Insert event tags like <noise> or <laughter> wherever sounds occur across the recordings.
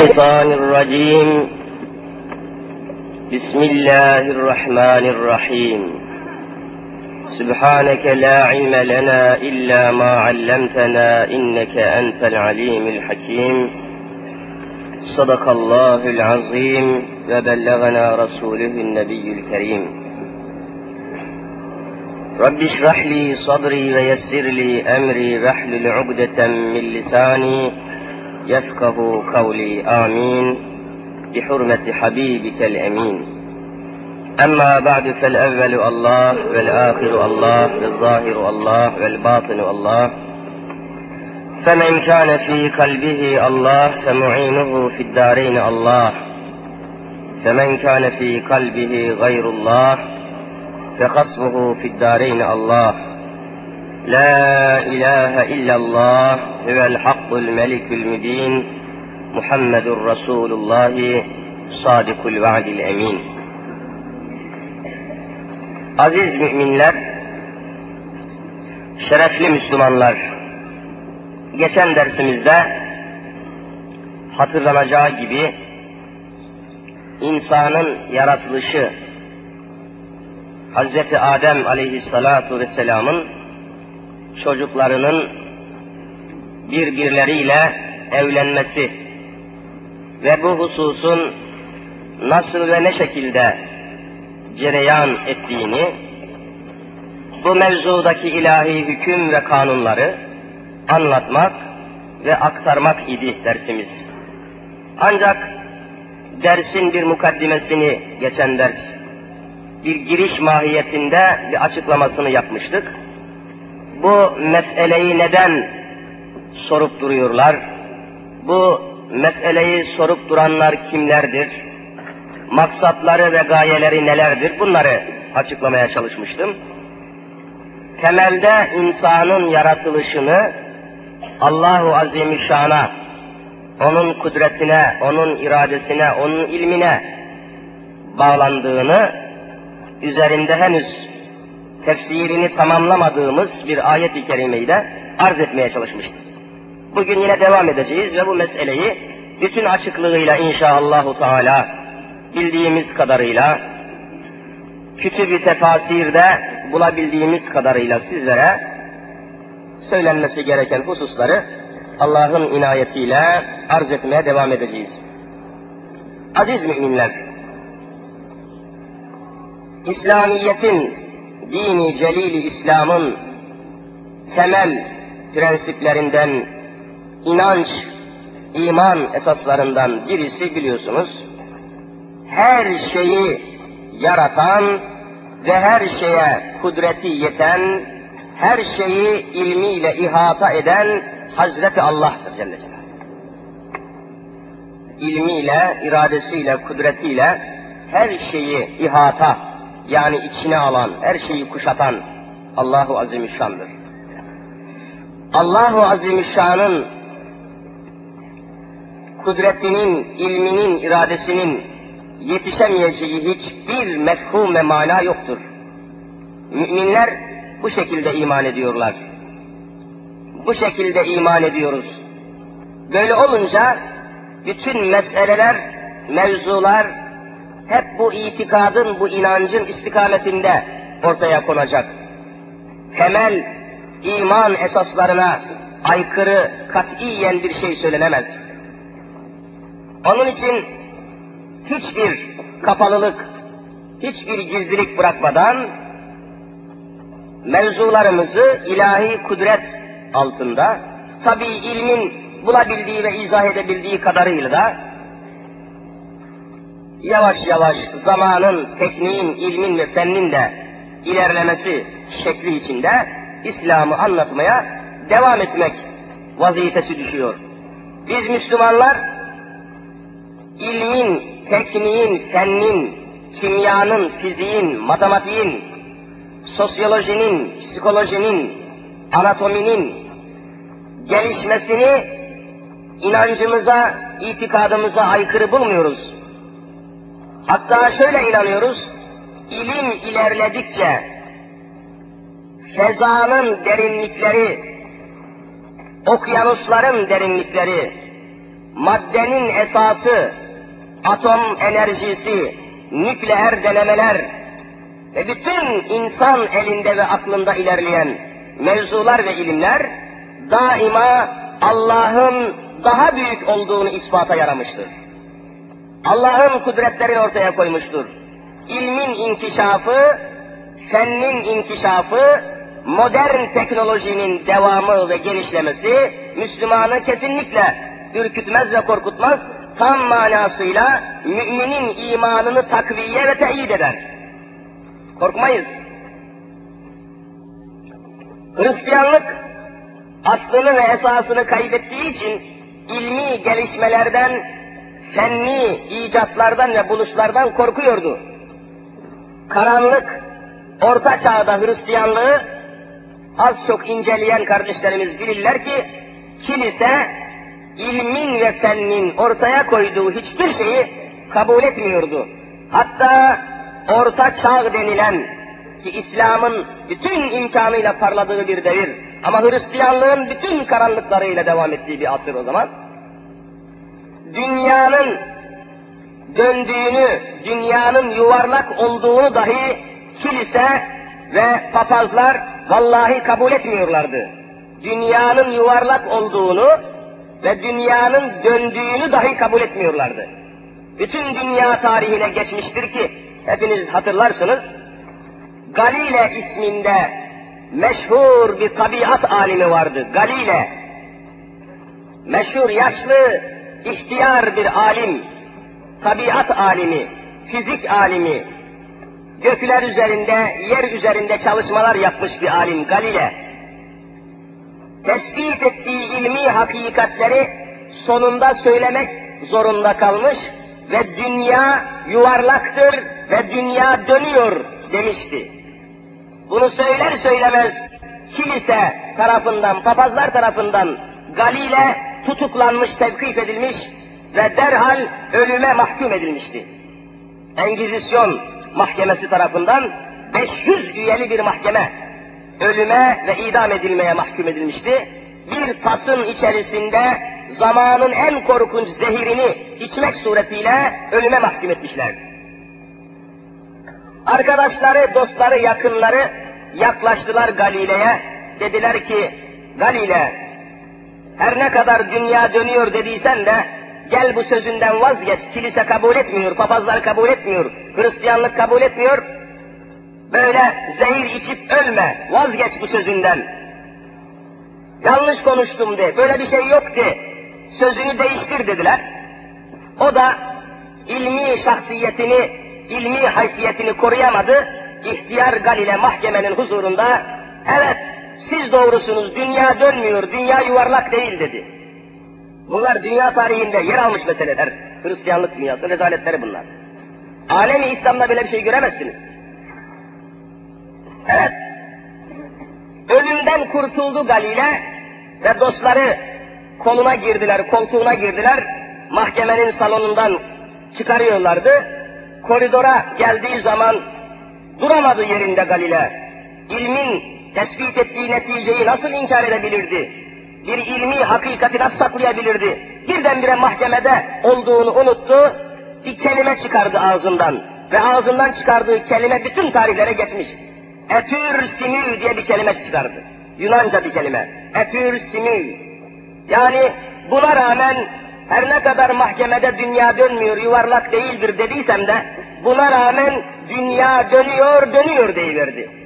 الشيطان الرجيم. بسم الله الرحمن الرحيم. سبحانك لا علم لنا إلا ما علمتنا إنك أنت العليم الحكيم. صدق الله العظيم. وبلغنا رسوله النبي الكريم. رب اشرح لي صدري ويسر لي أمري واحلل عقدة من لساني يفقه قولي آمين بحرمة حبيبك الأمين. أما بعد فالأول الله والآخر الله والظاهر الله والباطن الله. فمن كان في قلبه الله فمعينه في الدارين الله. فمن كان في قلبه غير الله فخصمه في الدارين الله. لا إله إلا الله هو الحق الملك المبين محمد رسول الله صادق الوعد الأمين Aziz müminler, şerefli Müslümanlar, geçen dersimizde hatırlanacağı gibi insanın yaratılışı Hz. Adem aleyhissalatu vesselamın çocuklarının birbirleriyle evlenmesi ve bu hususun nasıl ve ne şekilde cereyan ettiğini, bu mevzudaki ilahi hüküm ve kanunları anlatmak ve aktarmak idi dersimiz. Ancak dersin bir mukaddimesini geçen ders, bir giriş mahiyetinde bir açıklamasını yapmıştık. Bu meseleyi neden sorup duruyorlar? Bu meseleyi sorup duranlar kimlerdir? Maksatları ve gayeleri nelerdir? Bunları açıklamaya çalışmıştım. Temelde insanın yaratılışını Allahu Azimüşşan'a, onun kudretine, onun iradesine, onun ilmine bağlandığını üzerinde henüz tefsirini tamamlamadığımız bir ayet-i kerimeyi de arz etmeye çalışmıştım. Bugün yine devam edeceğiz ve bu meseleyi bütün açıklığıyla inşallahü teala bildiğimiz kadarıyla kütüb-i tefasirde bulabildiğimiz kadarıyla sizlere söylenmesi gereken hususları Allah'ın inayetiyle arz etmeye devam edeceğiz. Aziz müminler, İslamiyet'in, dini celili İslam'ın temel prensiplerinden, inanç, iman esaslarından birisi biliyorsunuz, her şeyi yaratan ve her şeye kudreti yeten, her şeyi ilmiyle ihata eden Hazreti Allah'tır Celle Celaluhu. İlmiyle, iradesiyle, kudretiyle her şeyi ihata, yani içine alan, her şeyi kuşatan Allahu Azimüşşan'dır. Allahu Azimüşşan'ın kudretinin, ilminin, iradesinin yetişemeyeceği hiçbir mefhum ve mana yoktur. Müminler bu şekilde iman ediyorlar. Bu şekilde iman ediyoruz. Böyle olunca bütün meseleler, mevzular hep bu itikadın, bu inancın istikametinde ortaya konacak. Temel iman esaslarına aykırı, katiyen bir şey söylenemez. Onun için hiçbir kapalılık, hiçbir gizlilik bırakmadan mevzularımızı ilahi kudret altında, tabi ilmin bulabildiği ve izah edebildiği kadarıyla da yavaş yavaş zamanın, tekniğin, ilmin ve fennin de ilerlemesi şekli içinde İslam'ı anlatmaya devam etmek vazifesi düşüyor. Biz Müslümanlar ilmin, tekniğin, fennin, kimyanın, fiziğin, matematiğin, sosyolojinin, psikolojinin, anatominin gelişmesini inancımıza, itikadımıza aykırı bulmuyoruz. Hatta şöyle inanıyoruz, ilim ilerledikçe fezanın derinlikleri, okyanusların derinlikleri, maddenin esası, atom enerjisi, nükleer denemeler ve bütün insan elinde ve aklında ilerleyen mevzular ve ilimler daima Allah'ın daha büyük olduğunu ispata yaramıştır. Allah'ın kudretlerini ortaya koymuştur. İlmin inkişafı, fennin inkişafı, modern teknolojinin devamı ve genişlemesi Müslümanı kesinlikle ürkütmez ve korkutmaz, tam manasıyla müminin imanını takviye ve teyit eder. Korkmayız. Hristiyanlık aslını ve esasını kaybettiği için ilmi gelişmelerden, fenni icatlardan ve buluşlardan korkuyordu. Karanlık, orta çağda Hristiyanlığı az çok inceleyen kardeşlerimiz bilirler ki kilise ilmin ve fennin ortaya koyduğu hiçbir şeyi kabul etmiyordu. Hatta orta çağ denilen ki İslam'ın bütün imkanıyla parladığı bir devir ama Hristiyanlığın bütün karanlıklarıyla devam ettiği bir asır o zaman. Dünyanın döndüğünü, dünyanın yuvarlak olduğunu dahi kilise ve papazlar vallahi kabul etmiyorlardı. Dünyanın yuvarlak olduğunu ve dünyanın döndüğünü dahi kabul etmiyorlardı. Bütün dünya tarihine geçmiştir ki hepiniz hatırlarsınız. Galile isminde meşhur bir tabiat alimi vardı. Galile. Meşhur yaşlı, ihtiyar bir alim, tabiat alimi, fizik alimi, gökler üzerinde, yer üzerinde çalışmalar yapmış bir alim Galile. Tespit ettiği ilmi hakikatleri sonunda söylemek zorunda kalmış ve dünya yuvarlaktır ve dünya dönüyor demişti. Bunu söyler söylemez kilise tarafından, papazlar tarafından Galile tutuklanmış, tevkif edilmiş ve derhal ölüme mahkum edilmişti. Engizisyon mahkemesi tarafından 500 üyeli bir mahkeme ölüme ve idam edilmeye mahkum edilmişti. Bir tasın içerisinde zamanın en korkunç zehirini içmek suretiyle ölüme mahkum etmişler. Arkadaşları, dostları, yakınları yaklaştılar Galile'ye. Dediler ki, Galile, her ne kadar dünya dönüyor dediysen de gel bu sözünden vazgeç. Kilise kabul etmiyor, papazlar kabul etmiyor, Hristiyanlık kabul etmiyor. Böyle zehir içip ölme, vazgeç bu sözünden. Yanlış konuştum de, böyle bir şey yok de, sözünü değiştir dediler. O da ilmi şahsiyetini, ilmi haysiyetini koruyamadı. İhtiyar Galile mahkemenin huzurunda, evet siz doğrusunuz, dünya dönmüyor, dünya yuvarlak değil dedi. Bunlar dünya tarihinde yer almış meseleler. Hristiyanlık dünyası rezaletleri bunlar. Alemi İslam'da böyle bir şey göremezsiniz. Evet. Ölümden kurtuldu Galile ve dostları koluna girdiler, koltuğuna girdiler. Mahkemenin salonundan çıkarıyorlardı. Koridora geldiği zaman duramadı yerinde Galile. İlmin tespit ettiği neticeyi nasıl inkar edebilirdi? Bir ilmi hakikati nasıl saklayabilirdi? Birdenbire mahkemede olduğunu unuttu, bir kelime çıkardı ağzından. Ve ağzından çıkardığı kelime bütün tarihlere geçmiş. Etür simül diye bir kelime çıkardı. Yunanca bir kelime. Etür simül. Yani buna rağmen her ne kadar mahkemede dünya dönmüyor, yuvarlak değildir dediysem de buna rağmen dünya dönüyor, dönüyor deyiverdi.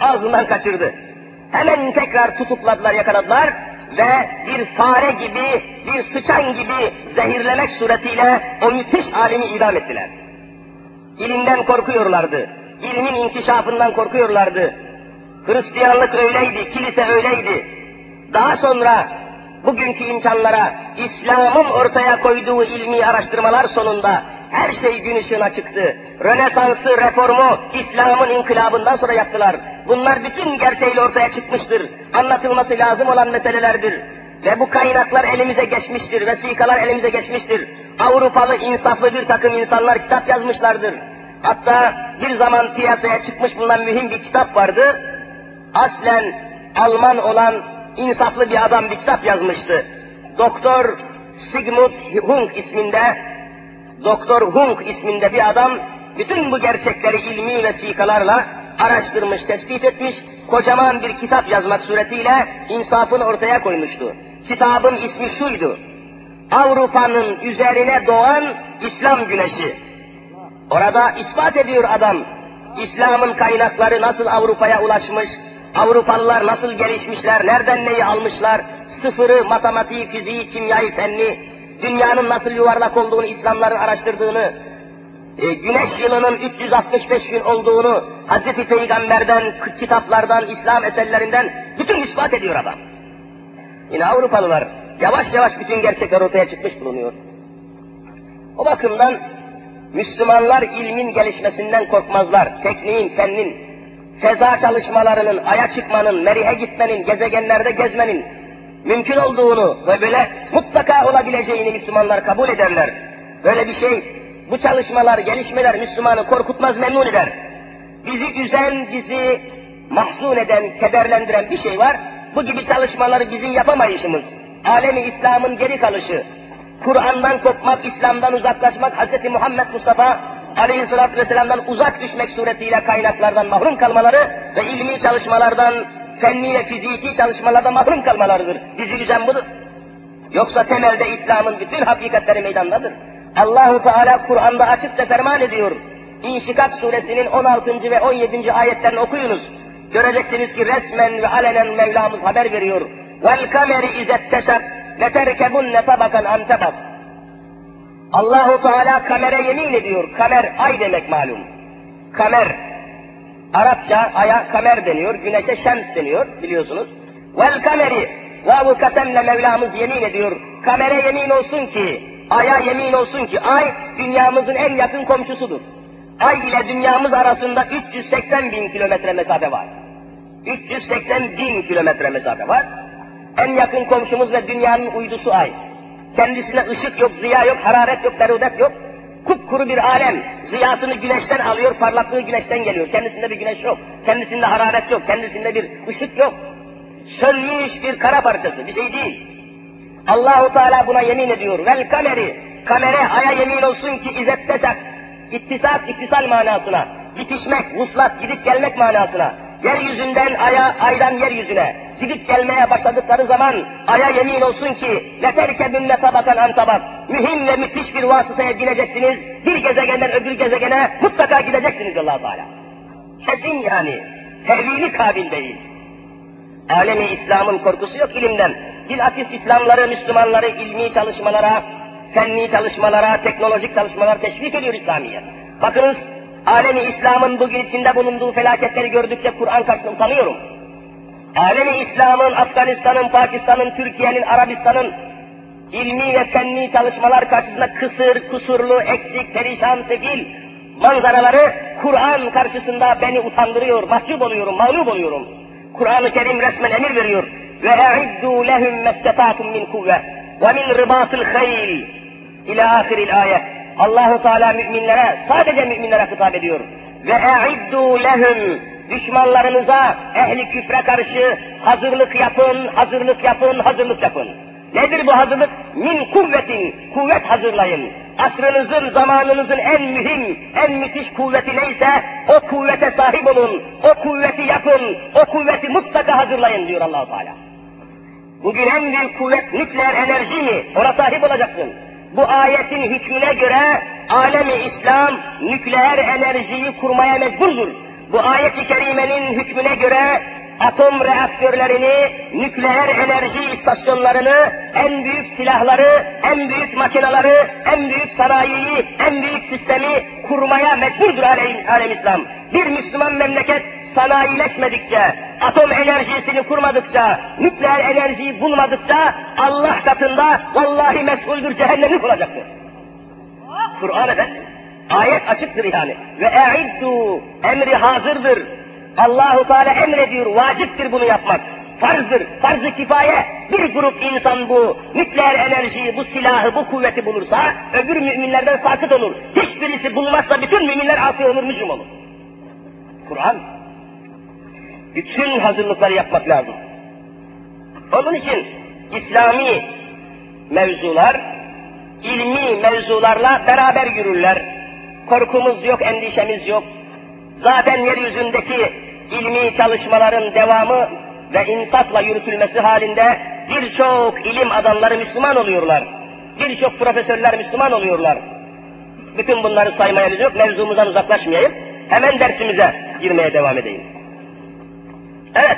Ağzından kaçırdı. Hemen tekrar tutukladılar, yakaladılar ve bir fare gibi, bir sıçan gibi zehirlemek suretiyle o müthiş alimi idam ettiler. İlimden korkuyorlardı ilmin inkişafından korkuyorlardı. Hristiyanlık öyleydi, kilise öyleydi. Daha sonra bugünkü imkanlara İslam'ın ortaya koyduğu ilmi araştırmalar sonunda her şey gün ışığına çıktı. Rönesansı, reformu İslam'ın inkılabından sonra yaptılar. Bunlar bütün gerçeğiyle ortaya çıkmıştır. Anlatılması lazım olan meselelerdir. Ve bu kaynaklar elimize geçmiştir, vesikalar elimize geçmiştir. Avrupalı insaflı bir takım insanlar kitap yazmışlardır. Hatta bir zaman piyasaya çıkmış bulunan mühim bir kitap vardı. Aslen Alman olan insaflı bir adam bir kitap yazmıştı. Doktor Sigmund Hung isminde, Doktor Hung isminde bir adam bütün bu gerçekleri ilmi vesikalarla araştırmış, tespit etmiş, kocaman bir kitap yazmak suretiyle insafını ortaya koymuştu. Kitabın ismi şuydu, Avrupa'nın üzerine doğan İslam güneşi. Orada ispat ediyor adam, İslam'ın kaynakları nasıl Avrupa'ya ulaşmış, Avrupalılar nasıl gelişmişler, nereden neyi almışlar, sıfırı, matematiği, fiziği, kimyayı, fenni, dünyanın nasıl yuvarlak olduğunu, İslamların araştırdığını, e, güneş yılının 365 gün olduğunu, Hazreti Peygamber'den, kitaplardan, İslam eserlerinden bütün ispat ediyor adam. Yine Avrupalılar yavaş yavaş bütün gerçekler ortaya çıkmış bulunuyor. O bakımdan Müslümanlar ilmin gelişmesinden korkmazlar. Tekniğin, fennin, feza çalışmalarının, aya çıkmanın, merihe gitmenin, gezegenlerde gezmenin mümkün olduğunu ve böyle mutlaka olabileceğini Müslümanlar kabul ederler. Böyle bir şey, bu çalışmalar, gelişmeler Müslümanı korkutmaz, memnun eder. Bizi üzen, bizi mahzun eden, kederlendiren bir şey var. Bu gibi çalışmaları bizim yapamayışımız. Alemi İslam'ın geri kalışı, Kur'an'dan kopmak, İslam'dan uzaklaşmak, Hz. Muhammed Mustafa Aleyhisselatü Vesselam'dan uzak düşmek suretiyle kaynaklardan mahrum kalmaları ve ilmi çalışmalardan, fenni ve fiziki çalışmalardan mahrum kalmalarıdır. Bizi üzen budur. Yoksa temelde İslam'ın bütün hakikatleri meydandadır. Allahu Teala Kur'an'da açıkça ferman ediyor. İnşikak suresinin 16. ve 17. ayetlerini okuyunuz. Göreceksiniz ki resmen ve alenen Mevlamız haber veriyor. Vel kameri izettesak leterkebunne tabakan an tabak. Allahu Teala kamere yemin ediyor. Kamer ay demek malum. Kamer Arapça aya kamer deniyor, güneşe şems deniyor biliyorsunuz. Vel kameri vavu kasemle Mevlamız yemin ediyor. Kamere yemin olsun ki, aya yemin olsun ki ay dünyamızın en yakın komşusudur. Ay ile dünyamız arasında 380 bin kilometre mesafe var. 380 bin kilometre mesafe var. En yakın komşumuz ve dünyanın uydusu ay. Kendisine ışık yok, ziya yok, hararet yok, derudet yok. Kupkuru bir alem, ziyasını güneşten alıyor, parlaklığı güneşten geliyor. Kendisinde bir güneş yok, kendisinde hararet yok, kendisinde bir ışık yok. Sönmüş bir kara parçası, bir şey değil. Allahu Teala buna yemin ediyor. Vel kameri, kamere aya yemin olsun ki izettesak, ittisat, ittisal manasına, bitişmek, vuslat, gidip gelmek manasına, yeryüzünden aya, aydan yeryüzüne gidip gelmeye başladıkları zaman aya yemin olsun ki leterkebinne tabakan an tabak. Mühim ve müthiş bir vasıtaya bineceksiniz. Bir gezegenden öbür gezegene mutlaka gideceksiniz allah Teala. Kesin yani. Tevili kabil değil. Alemi İslam'ın korkusu yok ilimden. Bilakis İslamları, Müslümanları ilmi çalışmalara, fenni çalışmalara, teknolojik çalışmalara teşvik ediyor İslamiyet. Bakınız alemi İslam'ın bugün içinde bulunduğu felaketleri gördükçe Kur'an karşısında utanıyorum. Alemi İslam'ın, Afganistan'ın, Pakistan'ın, Türkiye'nin, Arabistan'ın ilmi ve fenni çalışmalar karşısında kısır, kusurlu, eksik, perişan, sefil manzaraları Kur'an karşısında beni utandırıyor, mahcup oluyorum, mağlup oluyorum. Kur'an-ı Kerim resmen emir veriyor. Ve e'iddu lehum mestetatum min kuvve ve min ribatil hayl ila ahiril ayet. Allahu Teala müminlere, sadece müminlere hitap ediyor. Ve e'iddu lehum düşmanlarınıza, ehli küfre karşı hazırlık yapın, hazırlık yapın, hazırlık yapın. Nedir bu hazırlık? Min kuvvetin, kuvvet hazırlayın. Asrınızın, zamanınızın en mühim, en müthiş kuvveti neyse o kuvvete sahip olun, o kuvveti yapın, o kuvveti mutlaka hazırlayın diyor allah Teala. Bugün en büyük kuvvet nükleer enerji mi? Ona sahip olacaksın. Bu ayetin hükmüne göre alemi İslam nükleer enerjiyi kurmaya mecburdur. Bu ayet-i kerimenin hükmüne göre atom reaktörlerini, nükleer enerji istasyonlarını, en büyük silahları, en büyük makineleri, en büyük sanayiyi, en büyük sistemi kurmaya mecburdur alem, alem İslam. Bir Müslüman memleket sanayileşmedikçe, atom enerjisini kurmadıkça, nükleer enerjiyi bulmadıkça Allah katında vallahi mesuldür cehennemlik olacaktır. Kur'an efendim. Ayet açıktır yani. Ve e'iddu emri hazırdır. Allahu Teala emrediyor, vaciptir bunu yapmak. Farzdır, farz-ı kifaye. Bir grup insan bu nükleer enerjiyi, bu silahı, bu kuvveti bulursa öbür müminlerden sakıt olur. Hiçbirisi bulmazsa bütün müminler asi olur, mücrim olur. Kur'an. Bütün hazırlıkları yapmak lazım. Onun için İslami mevzular, ilmi mevzularla beraber yürürler. Korkumuz yok, endişemiz yok. Zaten yeryüzündeki ilmi çalışmaların devamı ve insafla yürütülmesi halinde birçok ilim adamları Müslüman oluyorlar. Birçok profesörler Müslüman oluyorlar. Bütün bunları saymaya lüzum yok, mevzumuzdan uzaklaşmayayım. Hemen dersimize girmeye devam edeyim. Evet.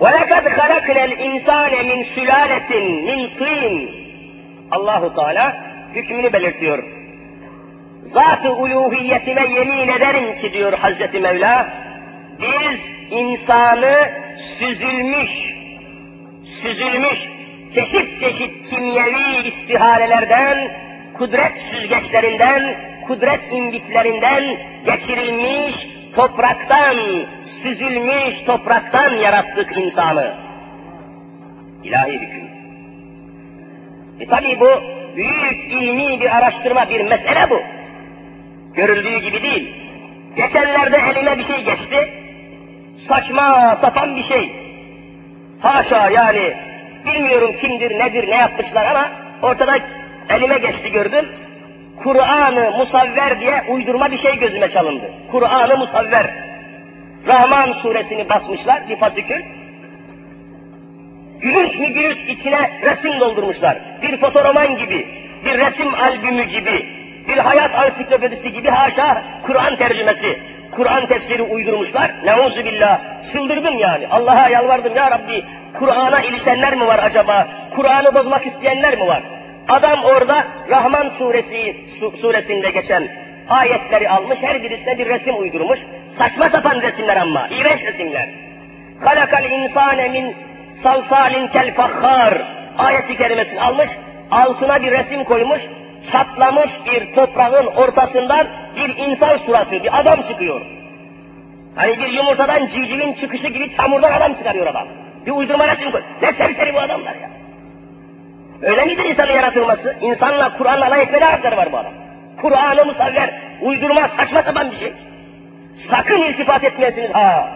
وَلَقَدْ خَلَقْنَا الْاِنْسَانَ مِنْ سُلَالَةٍ مِنْ طِينٍ Allahu Teala hükmünü belirtiyor. Zat-ı uluhiyetime yemin ederim ki diyor Hazreti Mevla, biz insanı süzülmüş, süzülmüş, çeşit çeşit kimyevi istiharelerden, kudret süzgeçlerinden, kudret imbiklerinden geçirilmiş, topraktan, süzülmüş topraktan yarattık insanı. İlahi hüküm. E tabi bu büyük ilmi bir araştırma, bir mesele bu. Görüldüğü gibi değil. Geçenlerde elime bir şey geçti. Saçma sapan bir şey. Haşa yani bilmiyorum kimdir, nedir, ne yapmışlar ama ortada elime geçti gördüm. Kur'an-ı Musavver diye uydurma bir şey gözüme çalındı. Kur'an-ı Musavver. Rahman suresini basmışlar bir fasikül. Gülünç mü gülünç içine resim doldurmuşlar. Bir fotoroman gibi, bir resim albümü gibi, bir hayat ansiklopedisi gibi haşa Kur'an tercümesi, Kur'an tefsiri uydurmuşlar. Neuzu billah. Çıldırdım yani. Allah'a yalvardım ya Rabbi. Kur'an'a ilişenler mi var acaba? Kur'an'ı bozmak isteyenler mi var? Adam orada Rahman suresi su, suresinde geçen ayetleri almış, her birisine bir resim uydurmuş. Saçma sapan resimler ama, iğrenç resimler. Halakal insane min salsalin kel fakhar ayeti kerimesini almış, altına bir resim koymuş, çatlamış bir toprağın ortasından bir insan suratı, bir adam çıkıyor. Hani bir yumurtadan civcivin çıkışı gibi çamurdan adam çıkarıyor adam. Bir uydurma resim koy. Ne serseri bu adamlar ya. Öyle midir insanın yaratılması? İnsanla, Kur'an'la alay etme ne hakları var bu adam? Kur'an-ı musavver, uydurma, saçma sapan bir şey. Sakın iltifat etmeyesiniz ha.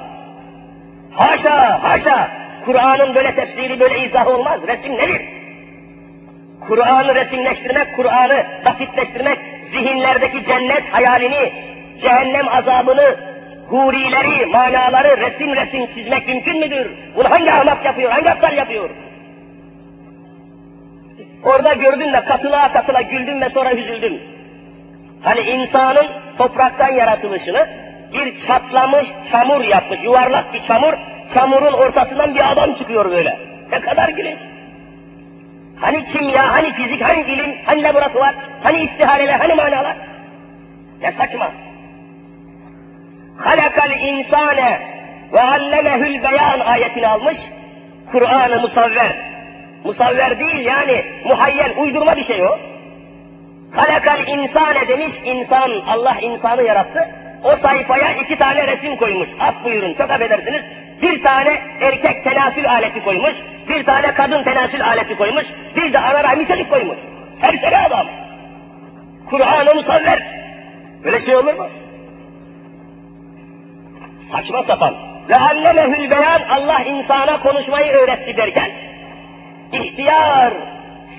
Haşa, haşa. Kur'an'ın böyle tefsiri, böyle izahı olmaz. Resim nedir? Kur'an'ı resimleştirmek, Kur'an'ı basitleştirmek, zihinlerdeki cennet hayalini, cehennem azabını, hurileri, manaları resim resim çizmek mümkün müdür? Bunu hangi ahmak yapıyor, hangi aptal yapıyor? Orada gördün de katılığa katıla güldüm ve sonra üzüldüm. Hani insanın topraktan yaratılışını bir çatlamış çamur yapmış, yuvarlak bir çamur, çamurun ortasından bir adam çıkıyor böyle. Ne kadar gülünç. Hani kimya, hani fizik, hani ilim, hani laboratuvar, hani istihareler, hani manalar? Ne saçma. Halakal insane ve allemehül beyan ayetini almış, Kur'an-ı musavver. Musavver değil yani muhayyel, uydurma bir şey o. Halakal insane demiş, insan, Allah insanı yarattı. O sayfaya iki tane resim koymuş. Af buyurun, çok affedersiniz. Bir tane erkek tenasül aleti koymuş, bir tane kadın tenasül aleti koymuş, bir de ana rahmi çocuk koymuş. Serseri adam. Kur'an-ı musavver. Böyle şey olur mu? Saçma sapan. Ve allemehül beyan Allah insana konuşmayı öğretti derken, ihtiyar,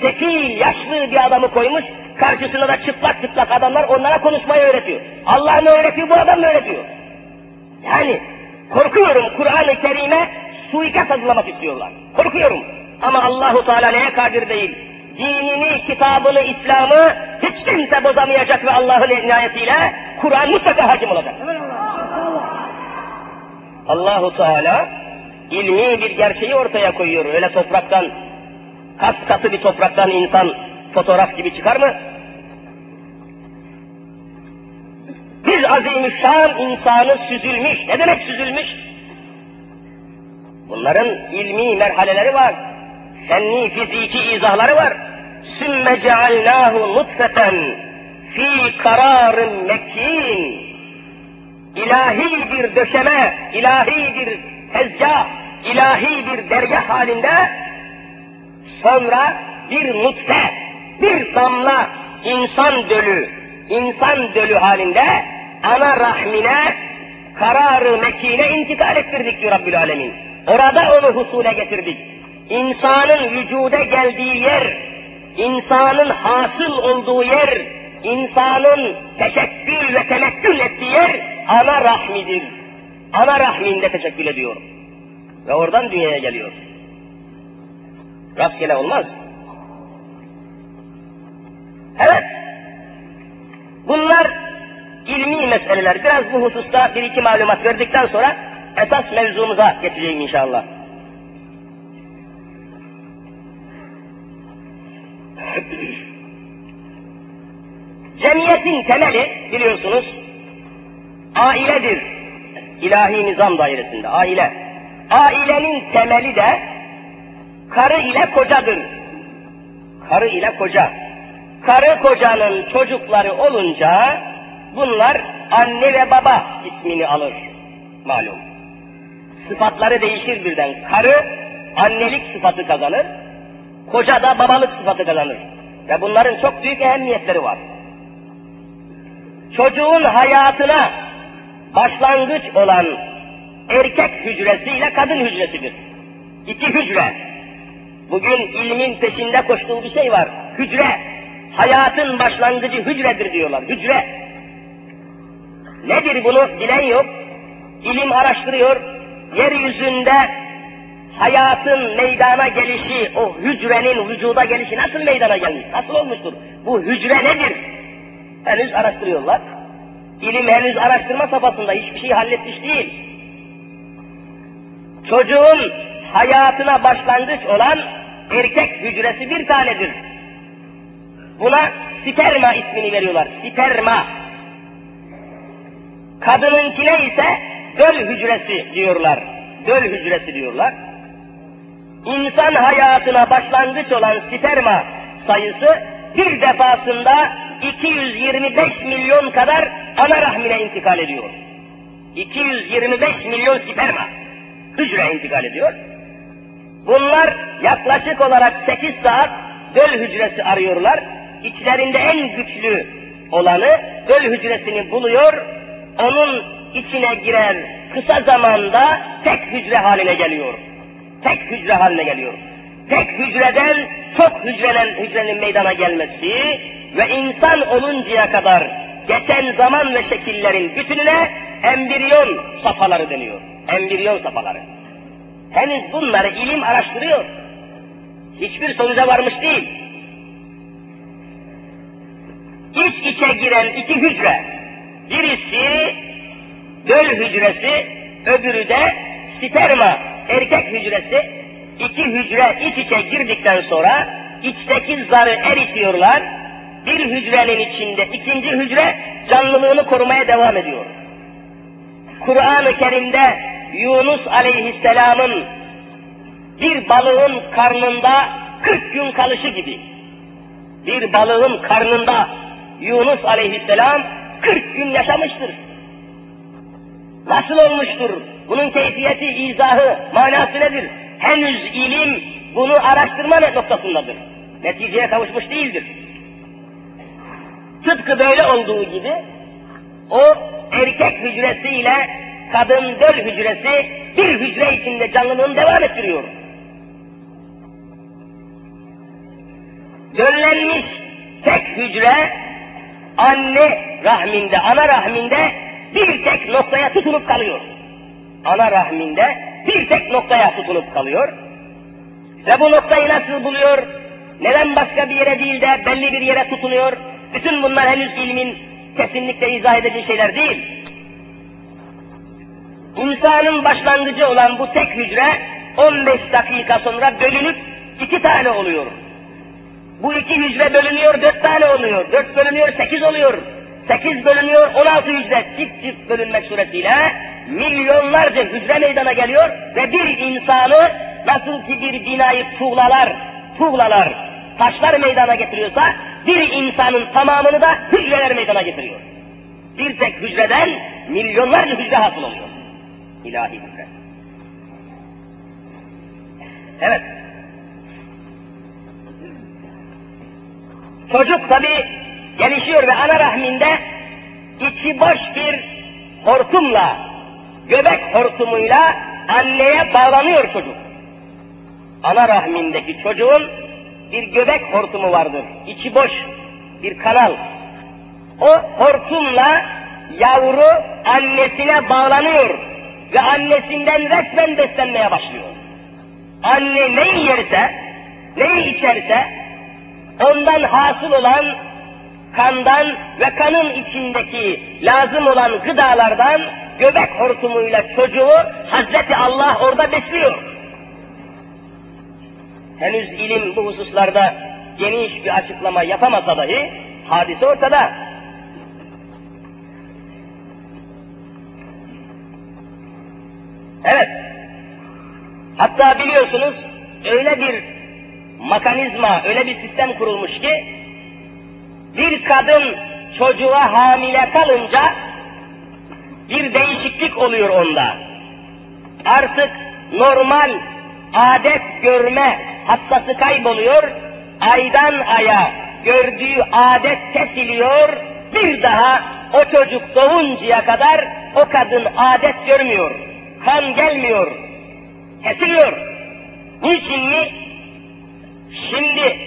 sekil, yaşlı bir adamı koymuş, karşısına da çıplak çıplak adamlar onlara konuşmayı öğretiyor. Allah mı öğretiyor, bu adam mı öğretiyor? Yani korkuyorum Kur'an-ı Kerim'e suikast hazırlamak istiyorlar. Korkuyorum. Ama Allahu Teala neye kadir değil? Dinini, kitabını, İslam'ı hiç kimse bozamayacak ve Allah'ın inayetiyle Kur'an mutlaka hakim olacak. Allahu Teala ilmi bir gerçeği ortaya koyuyor. Öyle topraktan, kas katı bir topraktan insan fotoğraf gibi çıkar mı? Bir azimüşşan insanı süzülmüş. Ne demek süzülmüş? Bunların ilmi merhaleleri var. Fenni, fiziki izahları var. Sümme cealnâhu nutfeten fi kararın mekin. İlahi bir döşeme, ilahi bir tezgah, ilahi bir dergah halinde sonra bir nutfe, bir damla insan dölü, insan dölü halinde ana rahmine kararı mekine intikal ettirdik diyor Rabbül Alemin. Orada onu husule getirdik. insanın vücuda geldiği yer, insanın hasıl olduğu yer, insanın teşekkül ve temekkül ettiği yer ana rahmidir. Ana rahminde teşekkül ediyor. Ve oradan dünyaya geliyor. Rastgele olmaz. Evet. Bunlar ilmi meseleler. Biraz bu hususta bir iki malumat verdikten sonra esas mevzumuza geçeceğim inşallah. <clears throat> Cemiyetin temeli biliyorsunuz ailedir. İlahi nizam dairesinde aile. Ailenin temeli de karı ile kocadır. Karı ile koca. Karı kocanın çocukları olunca bunlar anne ve baba ismini alır. Malum. Sıfatları değişir birden. Karı annelik sıfatı kazanır. Koca da babalık sıfatı kazanır. Ve bunların çok büyük ehemmiyetleri var. Çocuğun hayatına başlangıç olan erkek hücresi ile kadın hücresidir. İki hücre. Bugün ilmin peşinde koştuğu bir şey var. Hücre. Hayatın başlangıcı hücredir diyorlar. Hücre. Nedir bunu bilen yok. İlim araştırıyor. Yeryüzünde hayatın meydana gelişi, o hücrenin vücuda gelişi nasıl meydana gelmiş? Nasıl olmuştur? Bu hücre nedir? Henüz araştırıyorlar. İlim henüz araştırma safhasında hiçbir şey halletmiş değil. Çocuğun hayatına başlangıç olan erkek hücresi bir tanedir. Buna sperma ismini veriyorlar. Sperma. Kadınınkine ise döl hücresi diyorlar. Döl hücresi diyorlar. İnsan hayatına başlangıç olan sperma sayısı bir defasında 225 milyon kadar ana rahmine intikal ediyor. 225 milyon sperma hücre intikal ediyor. Bunlar yaklaşık olarak 8 saat döl hücresi arıyorlar. İçlerinde en güçlü olanı döl hücresini buluyor. Onun içine girer kısa zamanda tek hücre haline geliyor. Tek hücre haline geliyor. Tek hücreden çok hücrenen hücrenin meydana gelmesi ve insan oluncaya kadar geçen zaman ve şekillerin bütününe embriyon safhaları deniyor. Embriyon safhaları. Henüz bunları ilim araştırıyor. Hiçbir sonuca varmış değil. İç içe giren iki hücre, birisi döl hücresi, öbürü de sperma, erkek hücresi, iki hücre iç içe girdikten sonra içteki zarı eritiyorlar, bir hücrenin içinde ikinci hücre canlılığını korumaya devam ediyor. Kur'an-ı Kerim'de Yunus aleyhisselamın bir balığın karnında 40 gün kalışı gibi. Bir balığın karnında Yunus aleyhisselam 40 gün yaşamıştır. Nasıl olmuştur? Bunun keyfiyeti, izahı, manası nedir? Henüz ilim bunu araştırma noktasındadır. Neticeye kavuşmuş değildir. Tıpkı böyle olduğu gibi o erkek hücresiyle kadın döl hücresi bir hücre içinde canlılığını devam ettiriyor. Döllenmiş tek hücre anne rahminde, ana rahminde bir tek noktaya tutunup kalıyor. Ana rahminde bir tek noktaya tutunup kalıyor. Ve bu noktayı nasıl buluyor? Neden başka bir yere değil de belli bir yere tutunuyor? Bütün bunlar henüz ilmin kesinlikle izah edeceği şeyler değil. İnsanın başlangıcı olan bu tek hücre 15 dakika sonra bölünüp iki tane oluyor. Bu iki hücre bölünüyor, dört tane oluyor. Dört bölünüyor, sekiz oluyor. Sekiz bölünüyor, on altı hücre çift çift bölünmek suretiyle milyonlarca hücre meydana geliyor ve bir insanı nasıl ki bir binayı tuğlalar, tuğlalar, taşlar meydana getiriyorsa bir insanın tamamını da hücreler meydana getiriyor. Bir tek hücreden milyonlarca hücre hasıl oluyor. İlahi hücre. Evet. Çocuk tabi gelişiyor ve ana rahminde içi boş bir hortumla, göbek hortumuyla anneye bağlanıyor çocuk. ana rahmindeki çocuğun bir göbek hortumu vardır. İçi boş bir kanal. O hortumla yavru annesine bağlanıyor ve annesinden resmen beslenmeye başlıyor. Anne neyi yerse, neyi içerse ondan hasıl olan kandan ve kanın içindeki lazım olan gıdalardan göbek hortumuyla çocuğu Hazreti Allah orada besliyor. Henüz ilim bu hususlarda geniş bir açıklama yapamasa dahi hadise ortada. Evet. Hatta biliyorsunuz öyle bir mekanizma, öyle bir sistem kurulmuş ki bir kadın çocuğa hamile kalınca bir değişiklik oluyor onda. Artık normal adet görme hassası kayboluyor, aydan aya gördüğü adet kesiliyor, bir daha o çocuk doğuncaya kadar o kadın adet görmüyor, kan gelmiyor, kesiliyor. Niçin mi? Şimdi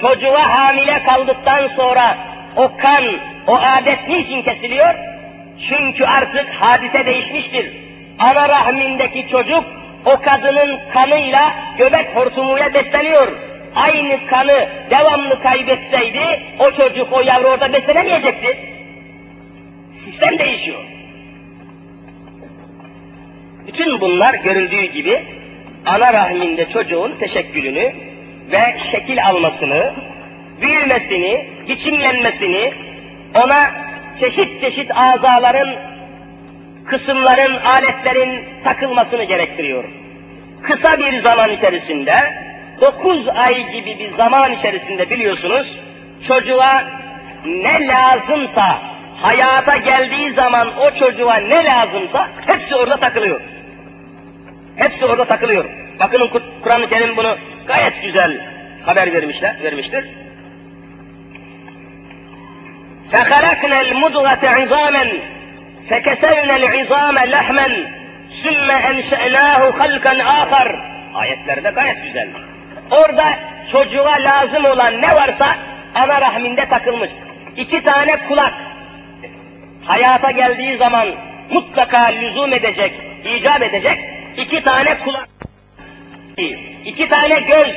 çocuğa hamile kaldıktan sonra o kan, o adet niçin kesiliyor? Çünkü artık hadise değişmiştir. Ana rahmindeki çocuk o kadının kanıyla, göbek hortumuyla besleniyor. Aynı kanı devamlı kaybetseydi o çocuk, o yavru orada beslenemeyecekti. Sistem değişiyor. Bütün bunlar görüldüğü gibi ana rahminde çocuğun teşekkülünü ve şekil almasını, büyümesini, biçimlenmesini, ona çeşit çeşit azaların, kısımların, aletlerin takılmasını gerektiriyor. Kısa bir zaman içerisinde, dokuz ay gibi bir zaman içerisinde biliyorsunuz, çocuğa ne lazımsa, hayata geldiği zaman o çocuğa ne lazımsa hepsi orada takılıyor. Hepsi orada takılıyor. Bakın Kur'an-ı Kerim bunu gayet güzel haber vermişler, vermiştir. فَخَلَقْنَا الْمُدْغَةَ عِظَامًا فَكَسَوْنَا الْعِظَامَ لَحْمًا ثُمَّ اَنْشَأْنَاهُ خَلْقًا آخَرْ Ayetlerde gayet güzel. Orada çocuğa lazım olan ne varsa ana rahminde takılmış. İki tane kulak hayata geldiği zaman mutlaka lüzum edecek, icap edecek iki tane kulak, iki tane göz,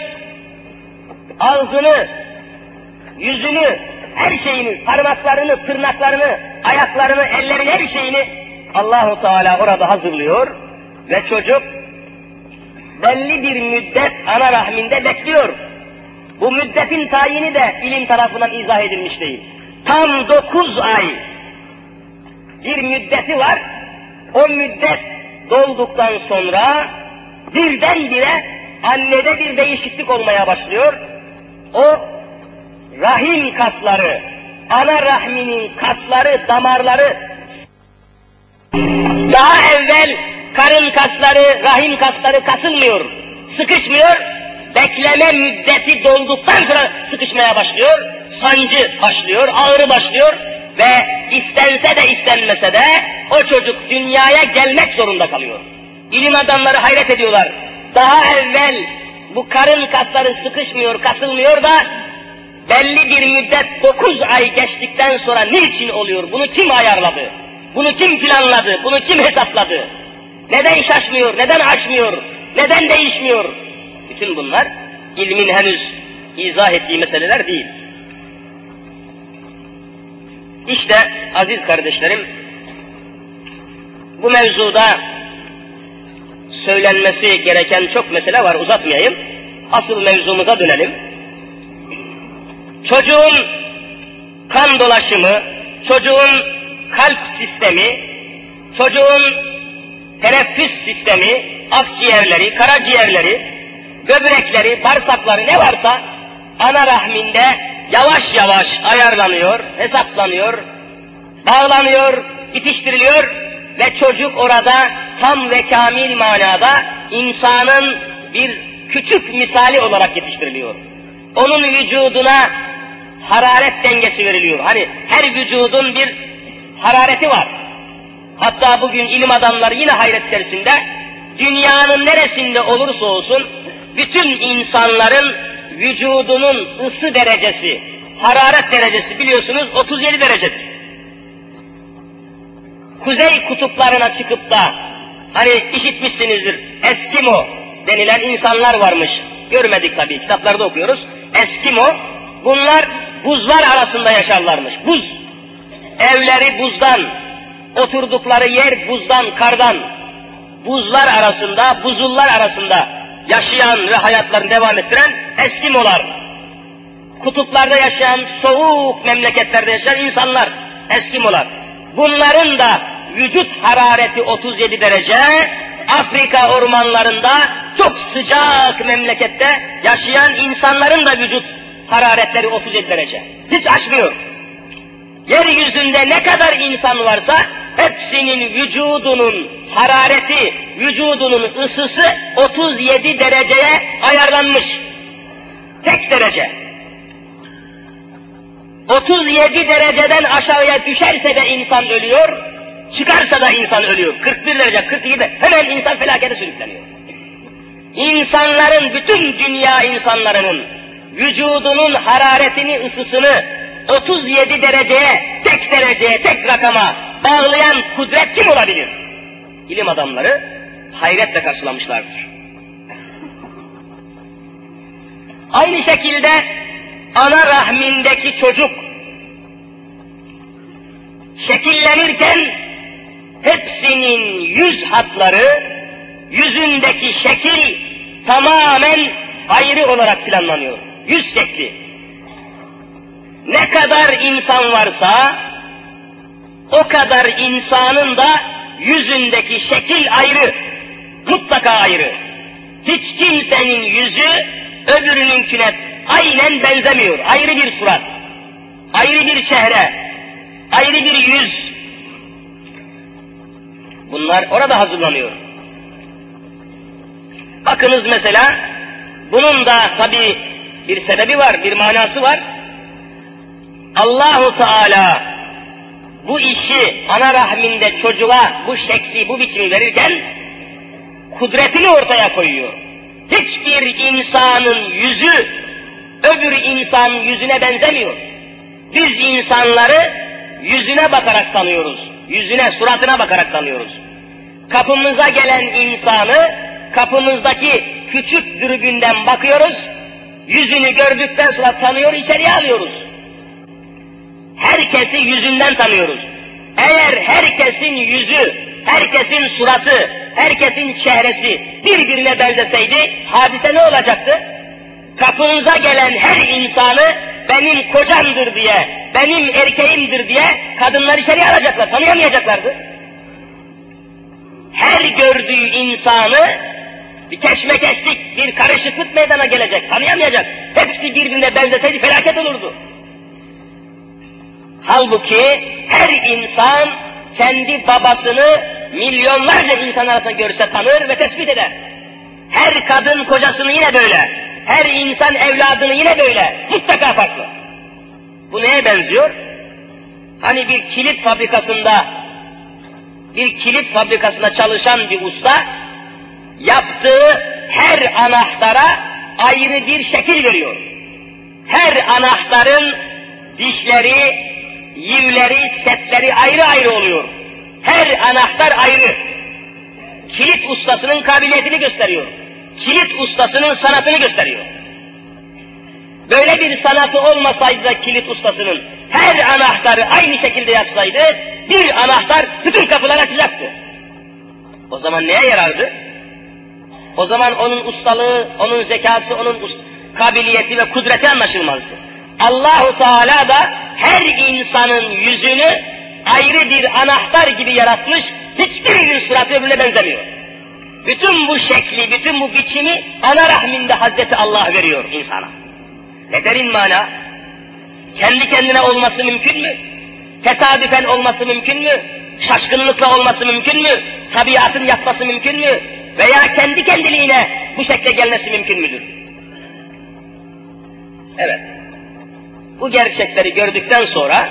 ağzını, yüzünü, her şeyini, parmaklarını, tırnaklarını, ayaklarını, ellerini, her şeyini Allahu Teala orada hazırlıyor ve çocuk belli bir müddet ana rahminde bekliyor. Bu müddetin tayini de ilim tarafından izah edilmiş değil. Tam dokuz ay bir müddeti var. O müddet dolduktan sonra birdenbire annede bir değişiklik olmaya başlıyor. O rahim kasları, ana rahminin kasları, damarları daha evvel karın kasları, rahim kasları kasılmıyor, sıkışmıyor. Bekleme müddeti dolduktan sonra sıkışmaya başlıyor, sancı başlıyor, ağrı başlıyor ve istense de istenmese de o çocuk dünyaya gelmek zorunda kalıyor. İlim adamları hayret ediyorlar. Daha evvel bu karın kasları sıkışmıyor, kasılmıyor da belli bir müddet dokuz ay geçtikten sonra niçin oluyor? Bunu kim ayarladı? Bunu kim planladı? Bunu kim hesapladı? Neden şaşmıyor? Neden aşmıyor? Neden değişmiyor? Bütün bunlar ilmin henüz izah ettiği meseleler değil. İşte aziz kardeşlerim, bu mevzuda söylenmesi gereken çok mesele var, uzatmayayım. Asıl mevzumuza dönelim. Çocuğun kan dolaşımı, çocuğun kalp sistemi, çocuğun teneffüs sistemi, akciğerleri, karaciğerleri, böbrekleri, bağırsakları ne varsa ana rahminde yavaş yavaş ayarlanıyor, hesaplanıyor, bağlanıyor, bitiştiriliyor ve çocuk orada tam ve kamil manada insanın bir küçük misali olarak yetiştiriliyor. Onun vücuduna hararet dengesi veriliyor. Hani her vücudun bir harareti var. Hatta bugün ilim adamları yine hayret içerisinde dünyanın neresinde olursa olsun bütün insanların vücudunun ısı derecesi, hararet derecesi biliyorsunuz 37 derecedir. Kuzey kutuplarına çıkıp da hani işitmişsinizdir Eskimo denilen insanlar varmış. Görmedik tabii kitaplarda okuyoruz. Eskimo bunlar buzlar arasında yaşarlarmış. Buz. Evleri buzdan, oturdukları yer buzdan, kardan. Buzlar arasında, buzullar arasında yaşayan ve hayatlarını devam ettiren Eskimolar. Kutuplarda yaşayan, soğuk memleketlerde yaşayan insanlar, Eskimolar. Bunların da vücut harareti 37 derece, Afrika ormanlarında çok sıcak memlekette yaşayan insanların da vücut hararetleri 37 derece. Hiç aşmıyor. Yeryüzünde ne kadar insan varsa hepsinin vücudunun harareti, vücudunun ısısı 37 dereceye ayarlanmış. Tek derece. 37 dereceden aşağıya düşerse de insan ölüyor, çıkarsa da insan ölüyor. 41 derece, 42 de hemen insan felakete sürükleniyor. İnsanların, bütün dünya insanlarının vücudunun hararetini, ısısını 37 dereceye, tek dereceye, tek rakama bağlayan kudret kim olabilir? İlim adamları hayretle karşılamışlardır. Aynı şekilde ana rahmindeki çocuk şekillenirken hepsinin yüz hatları, yüzündeki şekil tamamen ayrı olarak planlanıyor. Yüz şekli. Ne kadar insan varsa o kadar insanın da yüzündeki şekil ayrı. Mutlaka ayrı. Hiç kimsenin yüzü öbürününkine aynen benzemiyor. Ayrı bir surat, ayrı bir çehre, ayrı bir yüz. Bunlar orada hazırlanıyor. Bakınız mesela, bunun da tabi bir sebebi var, bir manası var. Allahu Teala bu işi ana rahminde çocuğa bu şekli, bu biçimi verirken kudretini ortaya koyuyor. Hiçbir insanın yüzü öbür insan yüzüne benzemiyor. Biz insanları yüzüne bakarak tanıyoruz. Yüzüne, suratına bakarak tanıyoruz. Kapımıza gelen insanı kapımızdaki küçük dürbünden bakıyoruz. Yüzünü gördükten sonra tanıyor, içeriye alıyoruz. Herkesi yüzünden tanıyoruz. Eğer herkesin yüzü, herkesin suratı, herkesin çehresi birbirine benzeseydi hadise ne olacaktı? Kapınıza gelen her insanı benim kocamdır diye, benim erkeğimdir diye kadınlar içeri alacaklar, tanıyamayacaklardı. Her gördüğü insanı bir keşmekeşlik, bir karışıklık meydana gelecek, tanıyamayacak. Hepsi birbirine benzeseydi felaket olurdu. Halbuki her insan kendi babasını milyonlarca insan arasında görse tanır ve tespit eder. Her kadın kocasını yine böyle. Her insan evladını yine böyle. Mutlaka farklı. Bu neye benziyor? Hani bir kilit fabrikasında bir kilit fabrikasında çalışan bir usta yaptığı her anahtara ayrı bir şekil veriyor. Her anahtarın dişleri, yivleri, setleri ayrı ayrı oluyor. Her anahtar ayrı. Kilit ustasının kabiliyetini gösteriyor. Kilit ustasının sanatını gösteriyor. Böyle bir sanatı olmasaydı da kilit ustasının her anahtarı aynı şekilde yapsaydı bir anahtar bütün kapıları açacaktı. O zaman neye yarardı? O zaman onun ustalığı, onun zekası, onun kabiliyeti ve kudreti anlaşılmazdı. Allahu Teala da her insanın yüzünü ayrı bir anahtar gibi yaratmış, hiçbirinin suratı öbürüne benzemiyor. Bütün bu şekli, bütün bu biçimi ana rahminde Hazreti Allah veriyor insana. Ne derin mana? Kendi kendine olması mümkün mü? Tesadüfen olması mümkün mü? Şaşkınlıkla olması mümkün mü? Tabiatın yapması mümkün mü? Veya kendi kendiliğine bu şekle gelmesi mümkün müdür? Evet. Bu gerçekleri gördükten sonra,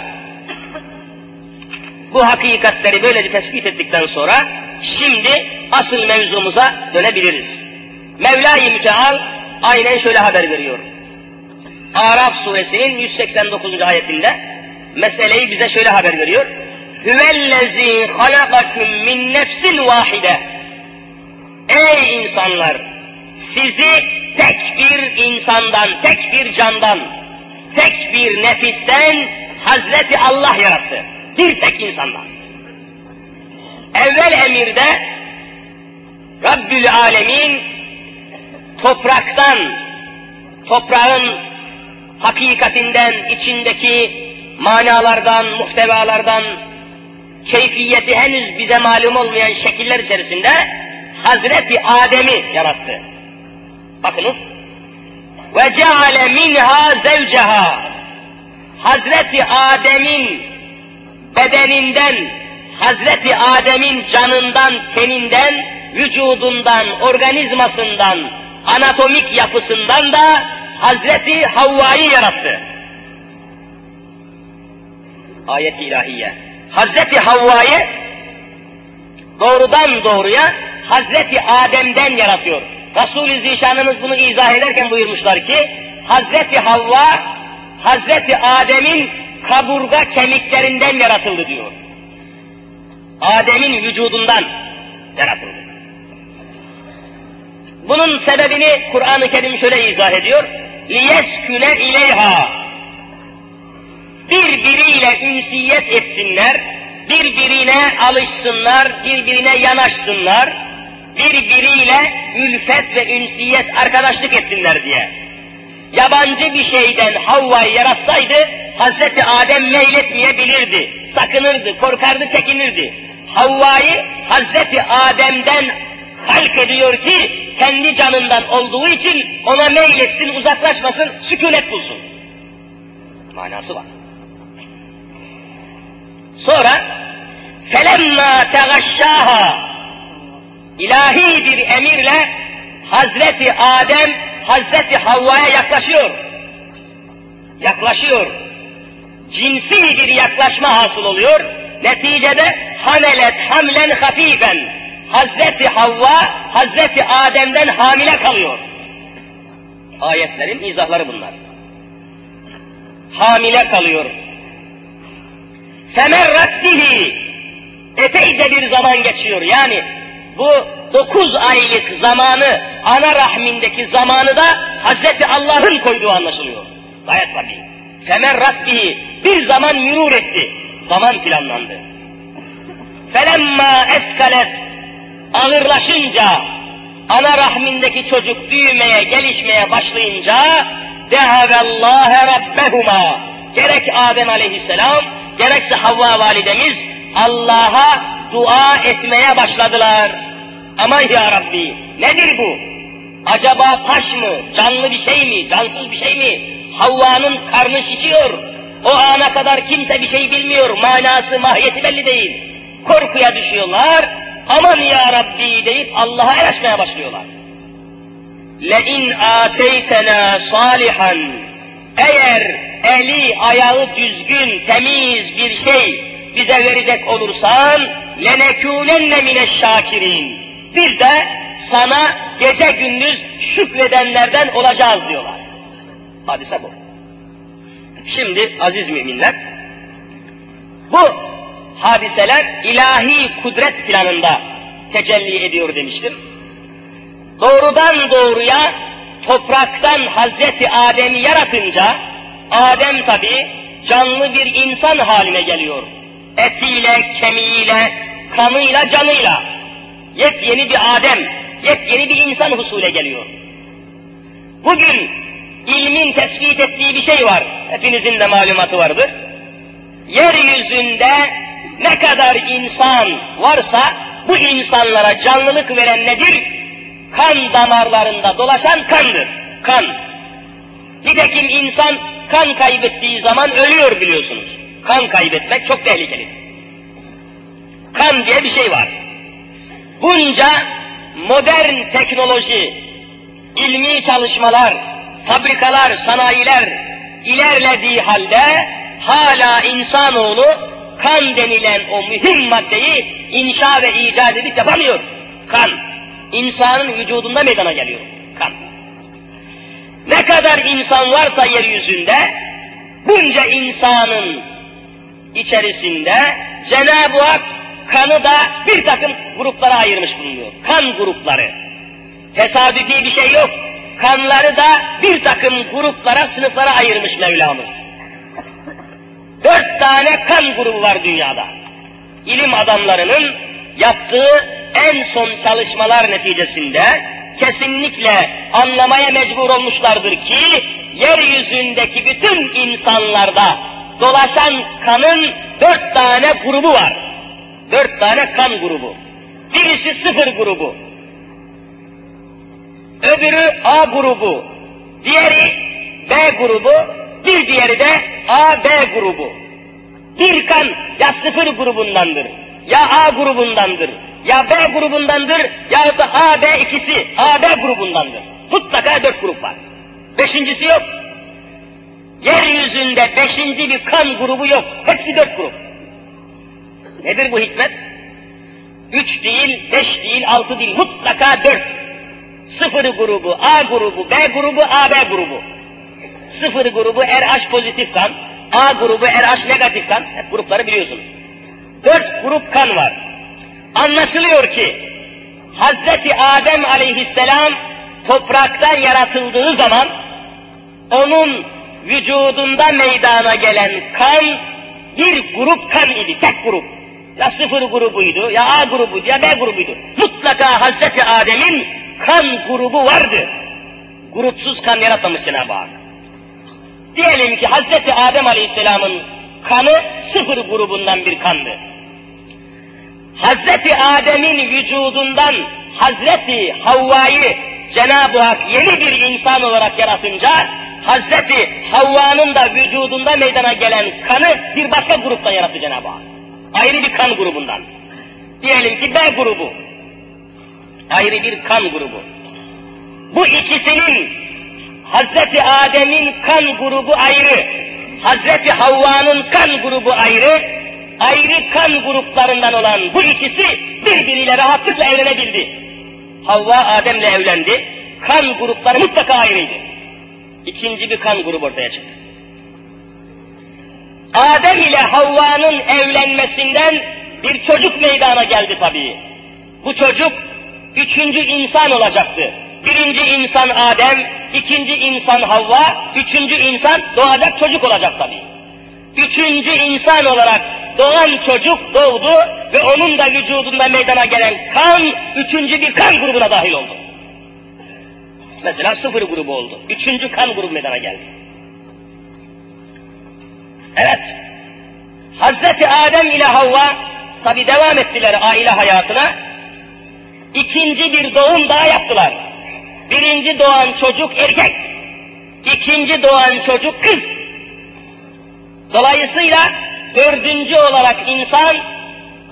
bu hakikatleri böylece tespit ettikten sonra, şimdi asıl mevzumuza dönebiliriz. Mevla-i Müteal aynen şöyle haber veriyor. Araf suresinin 189. ayetinde meseleyi bize şöyle haber veriyor. Hüvellezî halakakum min nefsin vahide. Ey insanlar! Sizi tek bir insandan, tek bir candan, tek bir nefisten Hazreti Allah yarattı. Bir tek insandan. Evvel emirde Rabbül Alemin topraktan, toprağın hakikatinden, içindeki manalardan, muhtevalardan, keyfiyeti henüz bize malum olmayan şekiller içerisinde Hazreti Adem'i yarattı. Bakınız. Ve ceale minha zevceha. Hazreti Adem'in bedeninden, Hazreti Adem'in canından, teninden, vücudundan, organizmasından, anatomik yapısından da Hazreti Havva'yı yarattı. Ayet-i ilahiye. Hazreti Havva'yı doğrudan doğruya Hazreti Adem'den yaratıyor. Resul-i Zişanımız bunu izah ederken buyurmuşlar ki, Hazreti Havva, Hazreti Adem'in kaburga kemiklerinden yaratıldı diyor. Adem'in vücudundan yaratıldı. Bunun sebebini Kur'an-ı Kerim şöyle izah ediyor. لِيَسْكُنَ اِلَيْهَا Birbiriyle ünsiyet etsinler, birbirine alışsınlar, birbirine yanaşsınlar, birbiriyle ülfet ve ünsiyet, arkadaşlık etsinler diye. Yabancı bir şeyden Havva'yı yaratsaydı, Hazreti Adem meyletmeyebilirdi, sakınırdı, korkardı, çekinirdi. Havva'yı Hazreti Adem'den halk ediyor ki kendi canından olduğu için ona meyletsin, uzaklaşmasın, sükunet bulsun. Manası var. Sonra felemma tegaşşaha ilahi bir emirle Hazreti Adem Hazreti Havva'ya yaklaşıyor. Yaklaşıyor Cinsi bir yaklaşma hasıl oluyor. Neticede hamelet hamlen hafifen. Hazreti Havva Hazreti Adem'den hamile kalıyor. Ayetlerin izahları bunlar. Hamile kalıyor. Femerrat bihi. Epeyce bir zaman geçiyor. Yani bu dokuz aylık zamanı, ana rahmindeki zamanı da Hazreti Allah'ın koyduğu anlaşılıyor. Gayet tabii. Femerrat bihi. Bir zaman mürur etti. Zaman planlandı. Felemma eskalet. Ağırlaşınca, ana rahmindeki çocuk büyümeye, gelişmeye başlayınca, dehevellâhe rabbehuma. Gerek Adem aleyhisselam, gerekse Havva validemiz Allah'a dua etmeye başladılar. Aman ya Rabbi, nedir bu? Acaba taş mı, canlı bir şey mi, cansız bir şey mi? Havva'nın karnı şişiyor. O ana kadar kimse bir şey bilmiyor, manası, mahiyeti belli değil. Korkuya düşüyorlar, aman ya Rabbi deyip Allah'a el başlıyorlar. لَاِنْ آتَيْتَنَا صَالِحًا Eğer eli, ayağı düzgün, temiz bir şey bize verecek olursan, لَنَكُونَنَّ مِنَ الشَّاكِرِينَ biz de sana gece gündüz şükredenlerden olacağız diyorlar. Hadise bu. Şimdi aziz müminler, bu hadiseler ilahi kudret planında tecelli ediyor demiştir. Doğrudan doğruya topraktan Hazreti Adem'i yaratınca, Adem tabi canlı bir insan haline geliyor. Etiyle, kemiğiyle, kanıyla, canıyla yepyeni bir Adem, yepyeni bir insan husule geliyor. Bugün ilmin tespit ettiği bir şey var. Hepinizin de malumatı vardır. Yeryüzünde ne kadar insan varsa bu insanlara canlılık veren nedir? Kan damarlarında dolaşan kandır. Kan. Nitekim insan kan kaybettiği zaman ölüyor biliyorsunuz. Kan kaybetmek çok tehlikeli. Kan diye bir şey var bunca modern teknoloji, ilmi çalışmalar, fabrikalar, sanayiler ilerlediği halde hala insanoğlu kan denilen o mühim maddeyi inşa ve icat edip yapamıyor. Kan. insanın vücudunda meydana geliyor. Kan. Ne kadar insan varsa yeryüzünde, bunca insanın içerisinde Cenab-ı Hak kanı da bir takım gruplara ayırmış bulunuyor. Kan grupları. Tesadüfi bir şey yok. Kanları da bir takım gruplara, sınıflara ayırmış Mevlamız. Dört tane kan grubu var dünyada. İlim adamlarının yaptığı en son çalışmalar neticesinde kesinlikle anlamaya mecbur olmuşlardır ki yeryüzündeki bütün insanlarda dolaşan kanın dört tane grubu var. Dört tane kan grubu. Birisi sıfır grubu. Öbürü A grubu. Diğeri B grubu. Bir diğeri de A, B grubu. Bir kan ya sıfır grubundandır, ya A grubundandır, ya B grubundandır, ya da A, B ikisi A, B grubundandır. Mutlaka dört grup var. Beşincisi yok. Yeryüzünde beşinci bir kan grubu yok. Hepsi dört grup. Nedir bu hikmet? Üç değil, beş değil, altı değil, mutlaka dört. Sıfır grubu, A grubu, B grubu, AB grubu. Sıfır grubu RH pozitif kan, A grubu RH negatif kan, hep grupları biliyorsunuz. Dört grup kan var. Anlaşılıyor ki, Hazreti Adem aleyhisselam topraktan yaratıldığı zaman, onun vücudunda meydana gelen kan, bir grup kan idi, tek grup. Ya sıfır grubuydu, ya A grubuydu, ya B grubuydu. Mutlaka Hazreti Adem'in kan grubu vardı. Grupsuz kan yaratmamış Cenab-ı Hak. Diyelim ki Hazreti Adem Aleyhisselam'ın kanı sıfır grubundan bir kandı. Hazreti Adem'in vücudundan Hazreti Havva'yı Cenab-ı Hak yeni bir insan olarak yaratınca Hazreti Havva'nın da vücudunda meydana gelen kanı bir başka gruptan yarattı Cenab-ı Hak. Ayrı bir kan grubundan. Diyelim ki B grubu. Ayrı bir kan grubu. Bu ikisinin Hazreti Adem'in kan grubu ayrı, Hazreti Havva'nın kan grubu ayrı, ayrı kan gruplarından olan bu ikisi birbiriyle rahatlıkla evlenebildi. Havva Adem'le evlendi, kan grupları mutlaka ayrıydı. İkinci bir kan grubu ortaya çıktı. Adem ile Havva'nın evlenmesinden bir çocuk meydana geldi tabii. Bu çocuk üçüncü insan olacaktı. Birinci insan Adem, ikinci insan Havva, üçüncü insan doğacak çocuk olacak tabii. Üçüncü insan olarak doğan çocuk doğdu ve onun da vücudunda meydana gelen kan, üçüncü bir kan grubuna dahil oldu. Mesela sıfır grubu oldu. Üçüncü kan grubu meydana geldi. Evet, Hazreti Adem ile Havva tabi devam ettiler aile hayatına. İkinci bir doğum daha yaptılar. Birinci doğan çocuk erkek, ikinci doğan çocuk kız. Dolayısıyla dördüncü olarak insan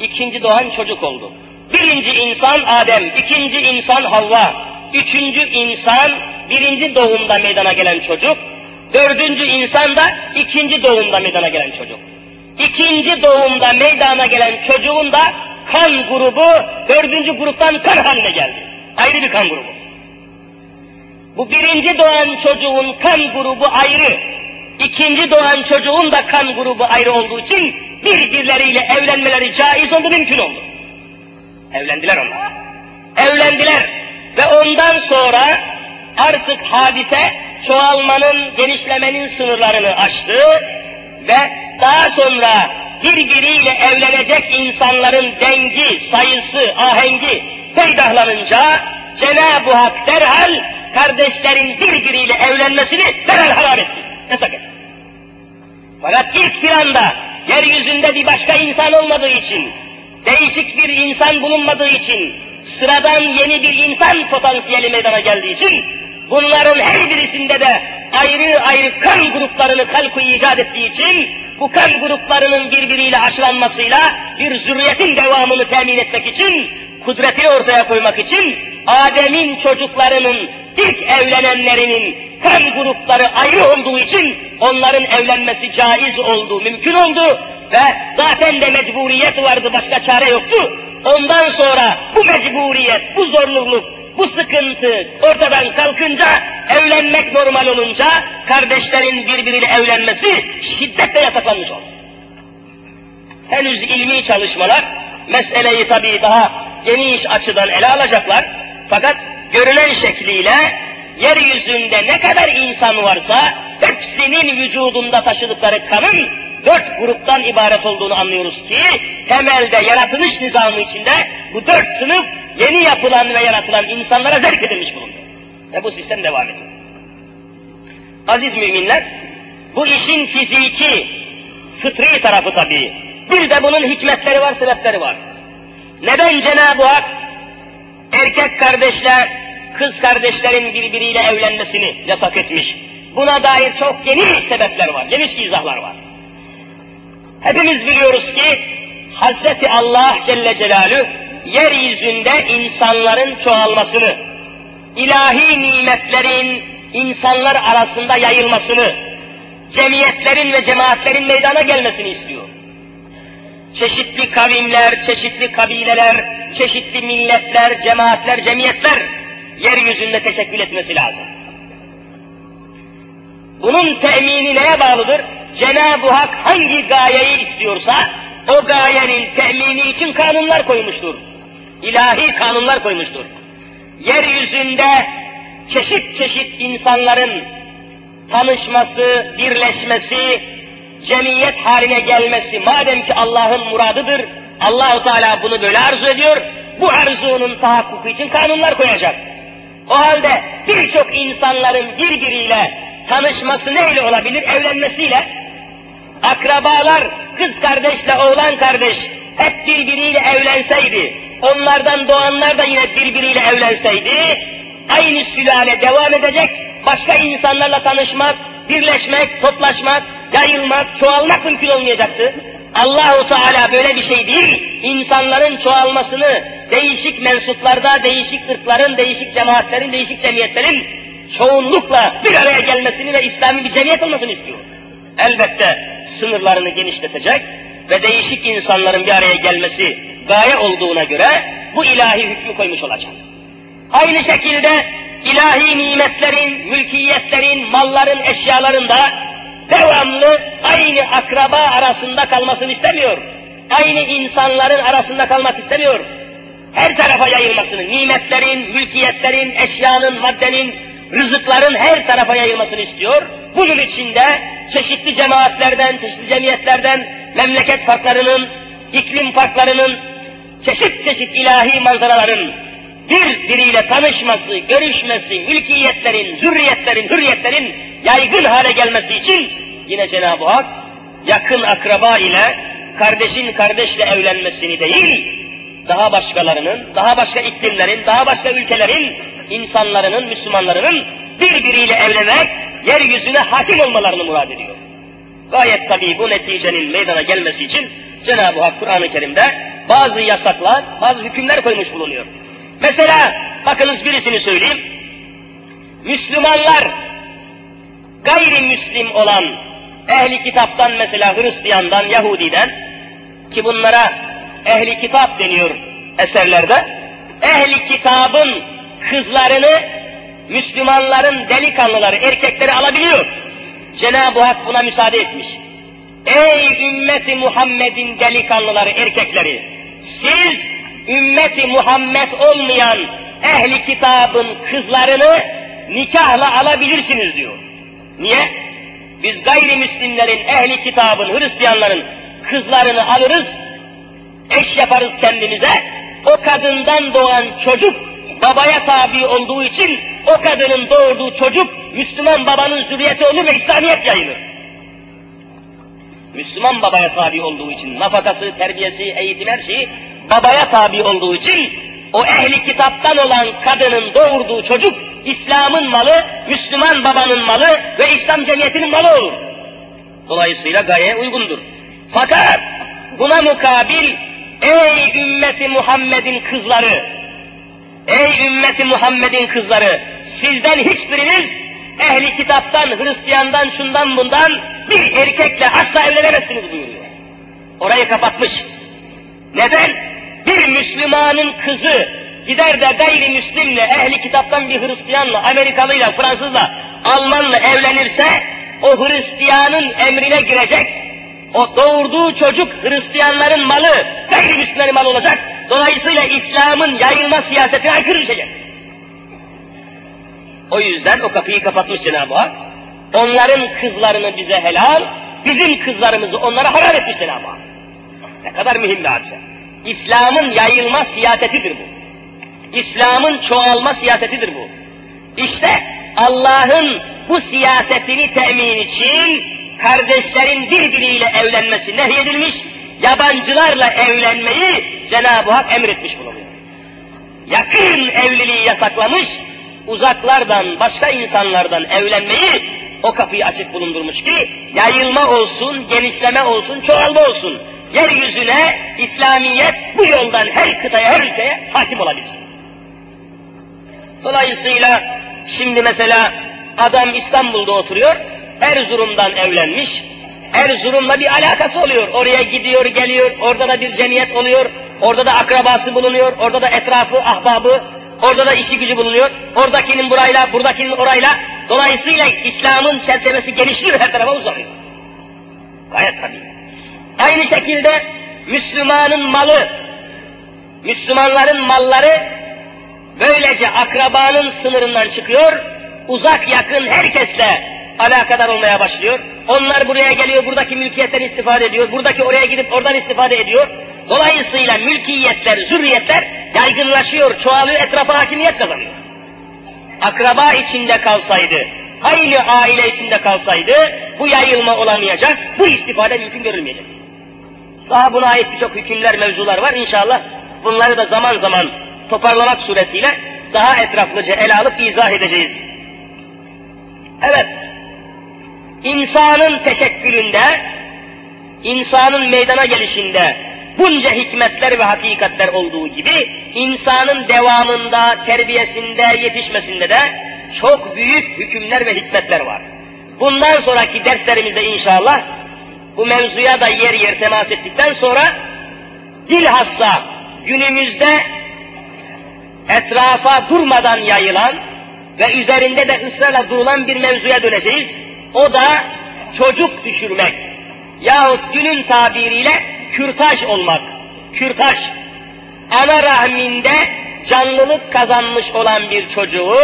ikinci doğan çocuk oldu. Birinci insan Adem, ikinci insan Havva, üçüncü insan birinci doğumda meydana gelen çocuk, dördüncü insan da ikinci doğumda meydana gelen çocuk. İkinci doğumda meydana gelen çocuğun da kan grubu dördüncü gruptan kan haline geldi. Ayrı bir kan grubu. Bu birinci doğan çocuğun kan grubu ayrı, ikinci doğan çocuğun da kan grubu ayrı olduğu için birbirleriyle evlenmeleri caiz oldu, mümkün oldu. Evlendiler onlar. Evlendiler ve ondan sonra artık hadise çoğalmanın, genişlemenin sınırlarını aştı ve daha sonra birbiriyle evlenecek insanların dengi, sayısı, ahengi peydahlanınca Cenab-ı Hak derhal kardeşlerin birbiriyle evlenmesini derhal haram etti. Yasak etti. Fakat ilk planda yeryüzünde bir başka insan olmadığı için, değişik bir insan bulunmadığı için, sıradan yeni bir insan potansiyeli meydana geldiği için, bunların her birisinde de ayrı ayrı kan gruplarını kalku icat ettiği için, bu kan gruplarının birbiriyle aşılanmasıyla bir zürriyetin devamını temin etmek için, kudretini ortaya koymak için, Adem'in çocuklarının ilk evlenenlerinin kan grupları ayrı olduğu için onların evlenmesi caiz oldu, mümkün oldu ve zaten de mecburiyet vardı, başka çare yoktu. Ondan sonra bu mecburiyet, bu zorunluluk, bu sıkıntı ortadan kalkınca evlenmek normal olunca kardeşlerin birbiriyle evlenmesi şiddetle yasaklanmış oldu. Henüz ilmi çalışmalar meseleyi tabii daha geniş açıdan ele alacaklar. Fakat görünen şekliyle yeryüzünde ne kadar insan varsa hepsinin vücudunda taşıdıkları kanın dört gruptan ibaret olduğunu anlıyoruz ki temelde yaratılış nizamı içinde bu dört sınıf yeni yapılan ve yaratılan insanlara zerk edilmiş bulundu. Ve bu sistem devam ediyor. Aziz müminler, bu işin fiziki, fıtri tarafı tabii. Bir de bunun hikmetleri var, sebepleri var. Neden Cenab-ı Hak erkek kardeşle kız kardeşlerin birbiriyle evlenmesini yasak etmiş? Buna dair çok geniş sebepler var, geniş izahlar var. Hepimiz biliyoruz ki Hazreti Allah Celle Celaluhu yeryüzünde insanların çoğalmasını, ilahi nimetlerin insanlar arasında yayılmasını, cemiyetlerin ve cemaatlerin meydana gelmesini istiyor. Çeşitli kavimler, çeşitli kabileler, çeşitli milletler, cemaatler, cemiyetler yeryüzünde teşekkül etmesi lazım. Bunun temini neye bağlıdır? Cenab-ı Hak hangi gayeyi istiyorsa o gayenin temini için kanunlar koymuştur. İlahi kanunlar koymuştur. Yeryüzünde çeşit çeşit insanların tanışması, birleşmesi, cemiyet haline gelmesi madem ki Allah'ın muradıdır, Allahu Teala bunu böyle arzu ediyor, bu arzunun tahakkuku için kanunlar koyacak. O halde birçok insanların birbiriyle tanışması neyle olabilir? Evlenmesiyle. Akrabalar, kız kardeşle oğlan kardeş hep birbiriyle evlenseydi, onlardan doğanlar da yine birbiriyle evlenseydi, aynı sülale devam edecek, başka insanlarla tanışmak, birleşmek, toplaşmak, yayılmak, çoğalmak mümkün olmayacaktı. Allahu Teala böyle bir şey değil, insanların çoğalmasını, değişik mensuplarda, değişik ırkların, değişik cemaatlerin, değişik cemiyetlerin çoğunlukla bir araya gelmesini ve İslami bir cemiyet olmasını istiyor. Elbette sınırlarını genişletecek ve değişik insanların bir araya gelmesi gaye olduğuna göre bu ilahi hükmü koymuş olacak. Aynı şekilde ilahi nimetlerin, mülkiyetlerin, malların, eşyaların da devamlı aynı akraba arasında kalmasını istemiyor. Aynı insanların arasında kalmak istemiyor. Her tarafa yayılmasını, nimetlerin, mülkiyetlerin, eşyanın, maddenin, rızıkların her tarafa yayılmasını istiyor. Bunun içinde çeşitli cemaatlerden, çeşitli cemiyetlerden, memleket farklarının, iklim farklarının, çeşit çeşit ilahi manzaraların birbiriyle tanışması, görüşmesi, mülkiyetlerin, zürriyetlerin, hürriyetlerin yaygın hale gelmesi için yine Cenab-ı Hak yakın akraba ile kardeşin kardeşle evlenmesini değil, daha başkalarının, daha başka iklimlerin, daha başka ülkelerin insanlarının, Müslümanlarının birbiriyle evlenerek yeryüzüne hakim olmalarını murad ediyor. Gayet tabii bu neticenin meydana gelmesi için Cenab-ı Hak Kur'an-ı Kerim'de bazı yasaklar, bazı hükümler koymuş bulunuyor. Mesela bakınız birisini söyleyeyim. Müslümanlar gayrimüslim olan ehli kitaptan mesela Hristiyandan, Yahudiden ki bunlara ehli kitap deniyor eserlerde. Ehli kitabın kızlarını Müslümanların delikanlıları, erkekleri alabiliyor. Cenab-ı Hak buna müsaade etmiş. Ey ümmeti Muhammed'in delikanlıları, erkekleri! Siz ümmeti Muhammed olmayan ehli kitabın kızlarını nikahla alabilirsiniz diyor. Niye? Biz gayrimüslimlerin, ehli kitabın, Hristiyanların kızlarını alırız, eş yaparız kendimize, o kadından doğan çocuk babaya tabi olduğu için o kadının doğurduğu çocuk Müslüman babanın zürriyeti olur ve İslamiyet yayılır. Müslüman babaya tabi olduğu için nafakası, terbiyesi, eğitim her şeyi babaya tabi olduğu için o ehli kitaptan olan kadının doğurduğu çocuk İslam'ın malı, Müslüman babanın malı ve İslam cemiyetinin malı olur. Dolayısıyla gayeye uygundur. Fakat buna mukabil ey ümmeti Muhammed'in kızları, ey ümmeti Muhammed'in kızları, sizden hiçbiriniz ehli kitaptan, Hristiyandan, şundan bundan bir erkekle asla evlenemezsiniz buyuruyor. Orayı kapatmış. Neden? Bir Müslümanın kızı gider de gayrimüslimle, ehli kitaptan bir Hristiyanla, Amerikalıyla, Fransızla, Almanla evlenirse, o Hristiyanın emrine girecek, o doğurduğu çocuk Hristiyanların malı, gayrimüslimlerin malı olacak. Dolayısıyla İslam'ın yayılma siyasetine aykırı düşecek. O yüzden o kapıyı kapatmış Cenab-ı Hak. Onların kızlarını bize helal, bizim kızlarımızı onlara haram etmiş Cenab-ı Hak. Ne kadar mühim bir hadise. İslam'ın yayılma siyasetidir bu. İslam'ın çoğalma siyasetidir bu. İşte Allah'ın bu siyasetini temin için kardeşlerin birbiriyle evlenmesi nehyedilmiş, yabancılarla evlenmeyi Cenab-ı Hak emretmiş bulunuyor. Yakın evliliği yasaklamış, uzaklardan, başka insanlardan evlenmeyi o kapıyı açık bulundurmuş ki yayılma olsun, genişleme olsun, çoğalma olsun. Yeryüzüne İslamiyet bu yoldan her kıtaya, her ülkeye hakim olabilsin. Dolayısıyla şimdi mesela adam İstanbul'da oturuyor, Erzurum'dan evlenmiş, Erzurum'la bir alakası oluyor. Oraya gidiyor, geliyor, orada da bir cemiyet oluyor, orada da akrabası bulunuyor, orada da etrafı, ahbabı, orada da işi gücü bulunuyor. Oradakinin burayla, buradakinin orayla. Dolayısıyla İslam'ın çerçevesi genişliyor, her tarafa uzanıyor. Gayet tabii. Aynı şekilde Müslümanın malı, Müslümanların malları böylece akrabanın sınırından çıkıyor, uzak yakın herkesle alakadar olmaya başlıyor. Onlar buraya geliyor, buradaki mülkiyetten istifade ediyor, buradaki oraya gidip oradan istifade ediyor. Dolayısıyla mülkiyetler, zürriyetler yaygınlaşıyor, çoğalıyor, etrafa hakimiyet kazanıyor. Akraba içinde kalsaydı, aynı aile içinde kalsaydı bu yayılma olamayacak, bu istifade mümkün görülmeyecek. Daha buna ait birçok hükümler, mevzular var. İnşallah bunları da zaman zaman toparlamak suretiyle daha etraflıca ele alıp izah edeceğiz. Evet, insanın teşekkülünde, insanın meydana gelişinde bunca hikmetler ve hakikatler olduğu gibi, insanın devamında, terbiyesinde, yetişmesinde de çok büyük hükümler ve hikmetler var. Bundan sonraki derslerimizde inşallah bu mevzuya da yer yer temas ettikten sonra bilhassa günümüzde etrafa durmadan yayılan ve üzerinde de ısrarla durulan bir mevzuya döneceğiz. O da çocuk düşürmek yahut günün tabiriyle kürtaj olmak. Kürtaj. Ana rahminde canlılık kazanmış olan bir çocuğu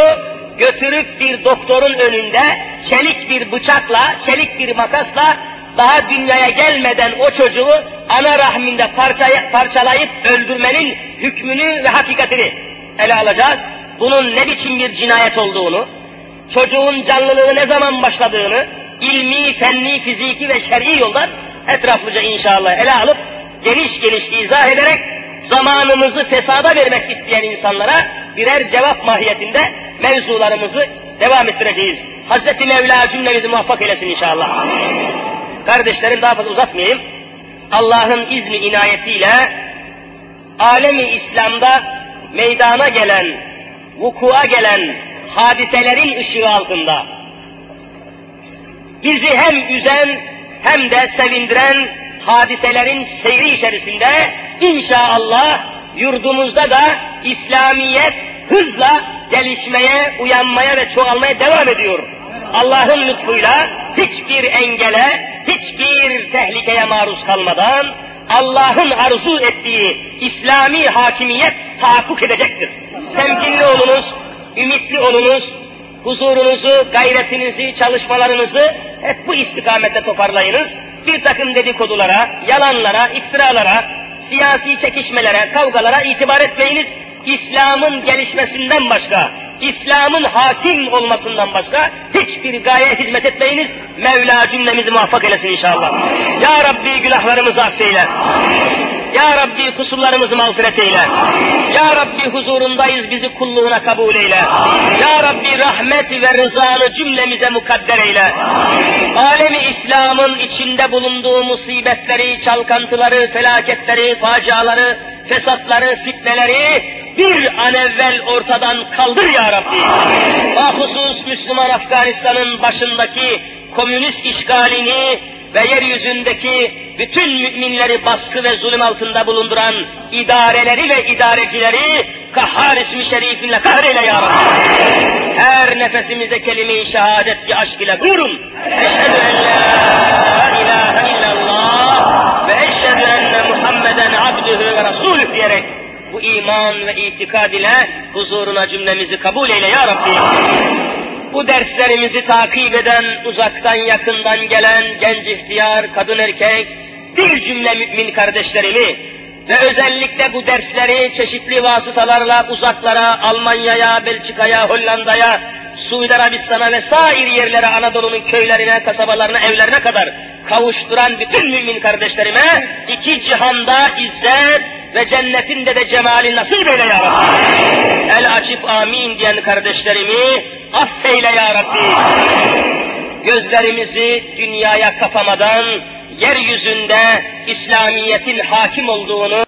götürüp bir doktorun önünde çelik bir bıçakla, çelik bir makasla daha dünyaya gelmeden o çocuğu ana rahminde parçaya, parçalayıp öldürmenin hükmünü ve hakikatini ele alacağız. Bunun ne biçim bir cinayet olduğunu, çocuğun canlılığı ne zaman başladığını, ilmi, fenni, fiziki ve şer'i yoldan etraflıca inşallah ele alıp geniş geniş izah ederek zamanımızı fesada vermek isteyen insanlara birer cevap mahiyetinde mevzularımızı devam ettireceğiz. Hazreti Mevla cümlemizi muvaffak eylesin inşallah. Kardeşlerim daha fazla uzatmayayım. Allah'ın izni inayetiyle alemi İslam'da meydana gelen, vukua gelen hadiselerin ışığı altında bizi hem üzen hem de sevindiren hadiselerin seyri içerisinde inşallah yurdumuzda da İslamiyet hızla gelişmeye, uyanmaya ve çoğalmaya devam ediyor. Allah'ın lütfuyla hiçbir engele, hiçbir tehlikeye maruz kalmadan Allah'ın arzu ettiği İslami hakimiyet tahakkuk edecektir. Temkinli olunuz, ümitli olunuz, huzurunuzu, gayretinizi, çalışmalarınızı hep bu istikamette toparlayınız. Bir takım dedikodulara, yalanlara, iftiralara, siyasi çekişmelere, kavgalara itibar etmeyiniz. İslam'ın gelişmesinden başka, İslam'ın hakim olmasından başka hiçbir gaye hizmet etmeyiniz. Mevla cümlemizi muvaffak eylesin inşallah. Ya Rabbi günahlarımızı affeyle. Ya Rabbi kusurlarımızı mağfiret eyle. Ya Rabbi huzurundayız bizi kulluğuna kabul eyle. Ya Rabbi rahmet ve rızanı cümlemize mukadder eyle. Alemi İslam'ın içinde bulunduğu musibetleri, çalkantıları, felaketleri, faciaları, fesatları, fitneleri bir an evvel ortadan kaldır ya Rabbi. Bahusus Müslüman Afganistan'ın başındaki komünist işgalini ve yeryüzündeki bütün müminleri baskı ve zulüm altında bulunduran idareleri ve idarecileri Kahhar ismi şerifinle kahreyle ya Rabbi. Her nefesimizde kelime-i şehadet ki aşk ile buyurun. Eşhedü en la ilahe illallah ve eşhedü enne Muhammeden abdühü ve rasulüh diyerek bu iman ve itikad ile huzuruna cümlemizi kabul eyle ya Rabbi. Bu derslerimizi takip eden, uzaktan yakından gelen genç ihtiyar, kadın erkek, bir cümle mümin kardeşlerimi ve özellikle bu dersleri çeşitli vasıtalarla uzaklara, Almanya'ya, Belçika'ya, Hollanda'ya, Suudi Arabistan'a ve sair yerlere, Anadolu'nun köylerine, kasabalarına, evlerine kadar kavuşturan bütün mümin kardeşlerime iki cihanda izzet ve cennetinde de cemali nasip eyle ya Rabbi. El açıp amin diyen kardeşlerimi affeyle ya Rabbi. Gözlerimizi dünyaya kapamadan yeryüzünde İslamiyet'in hakim olduğunu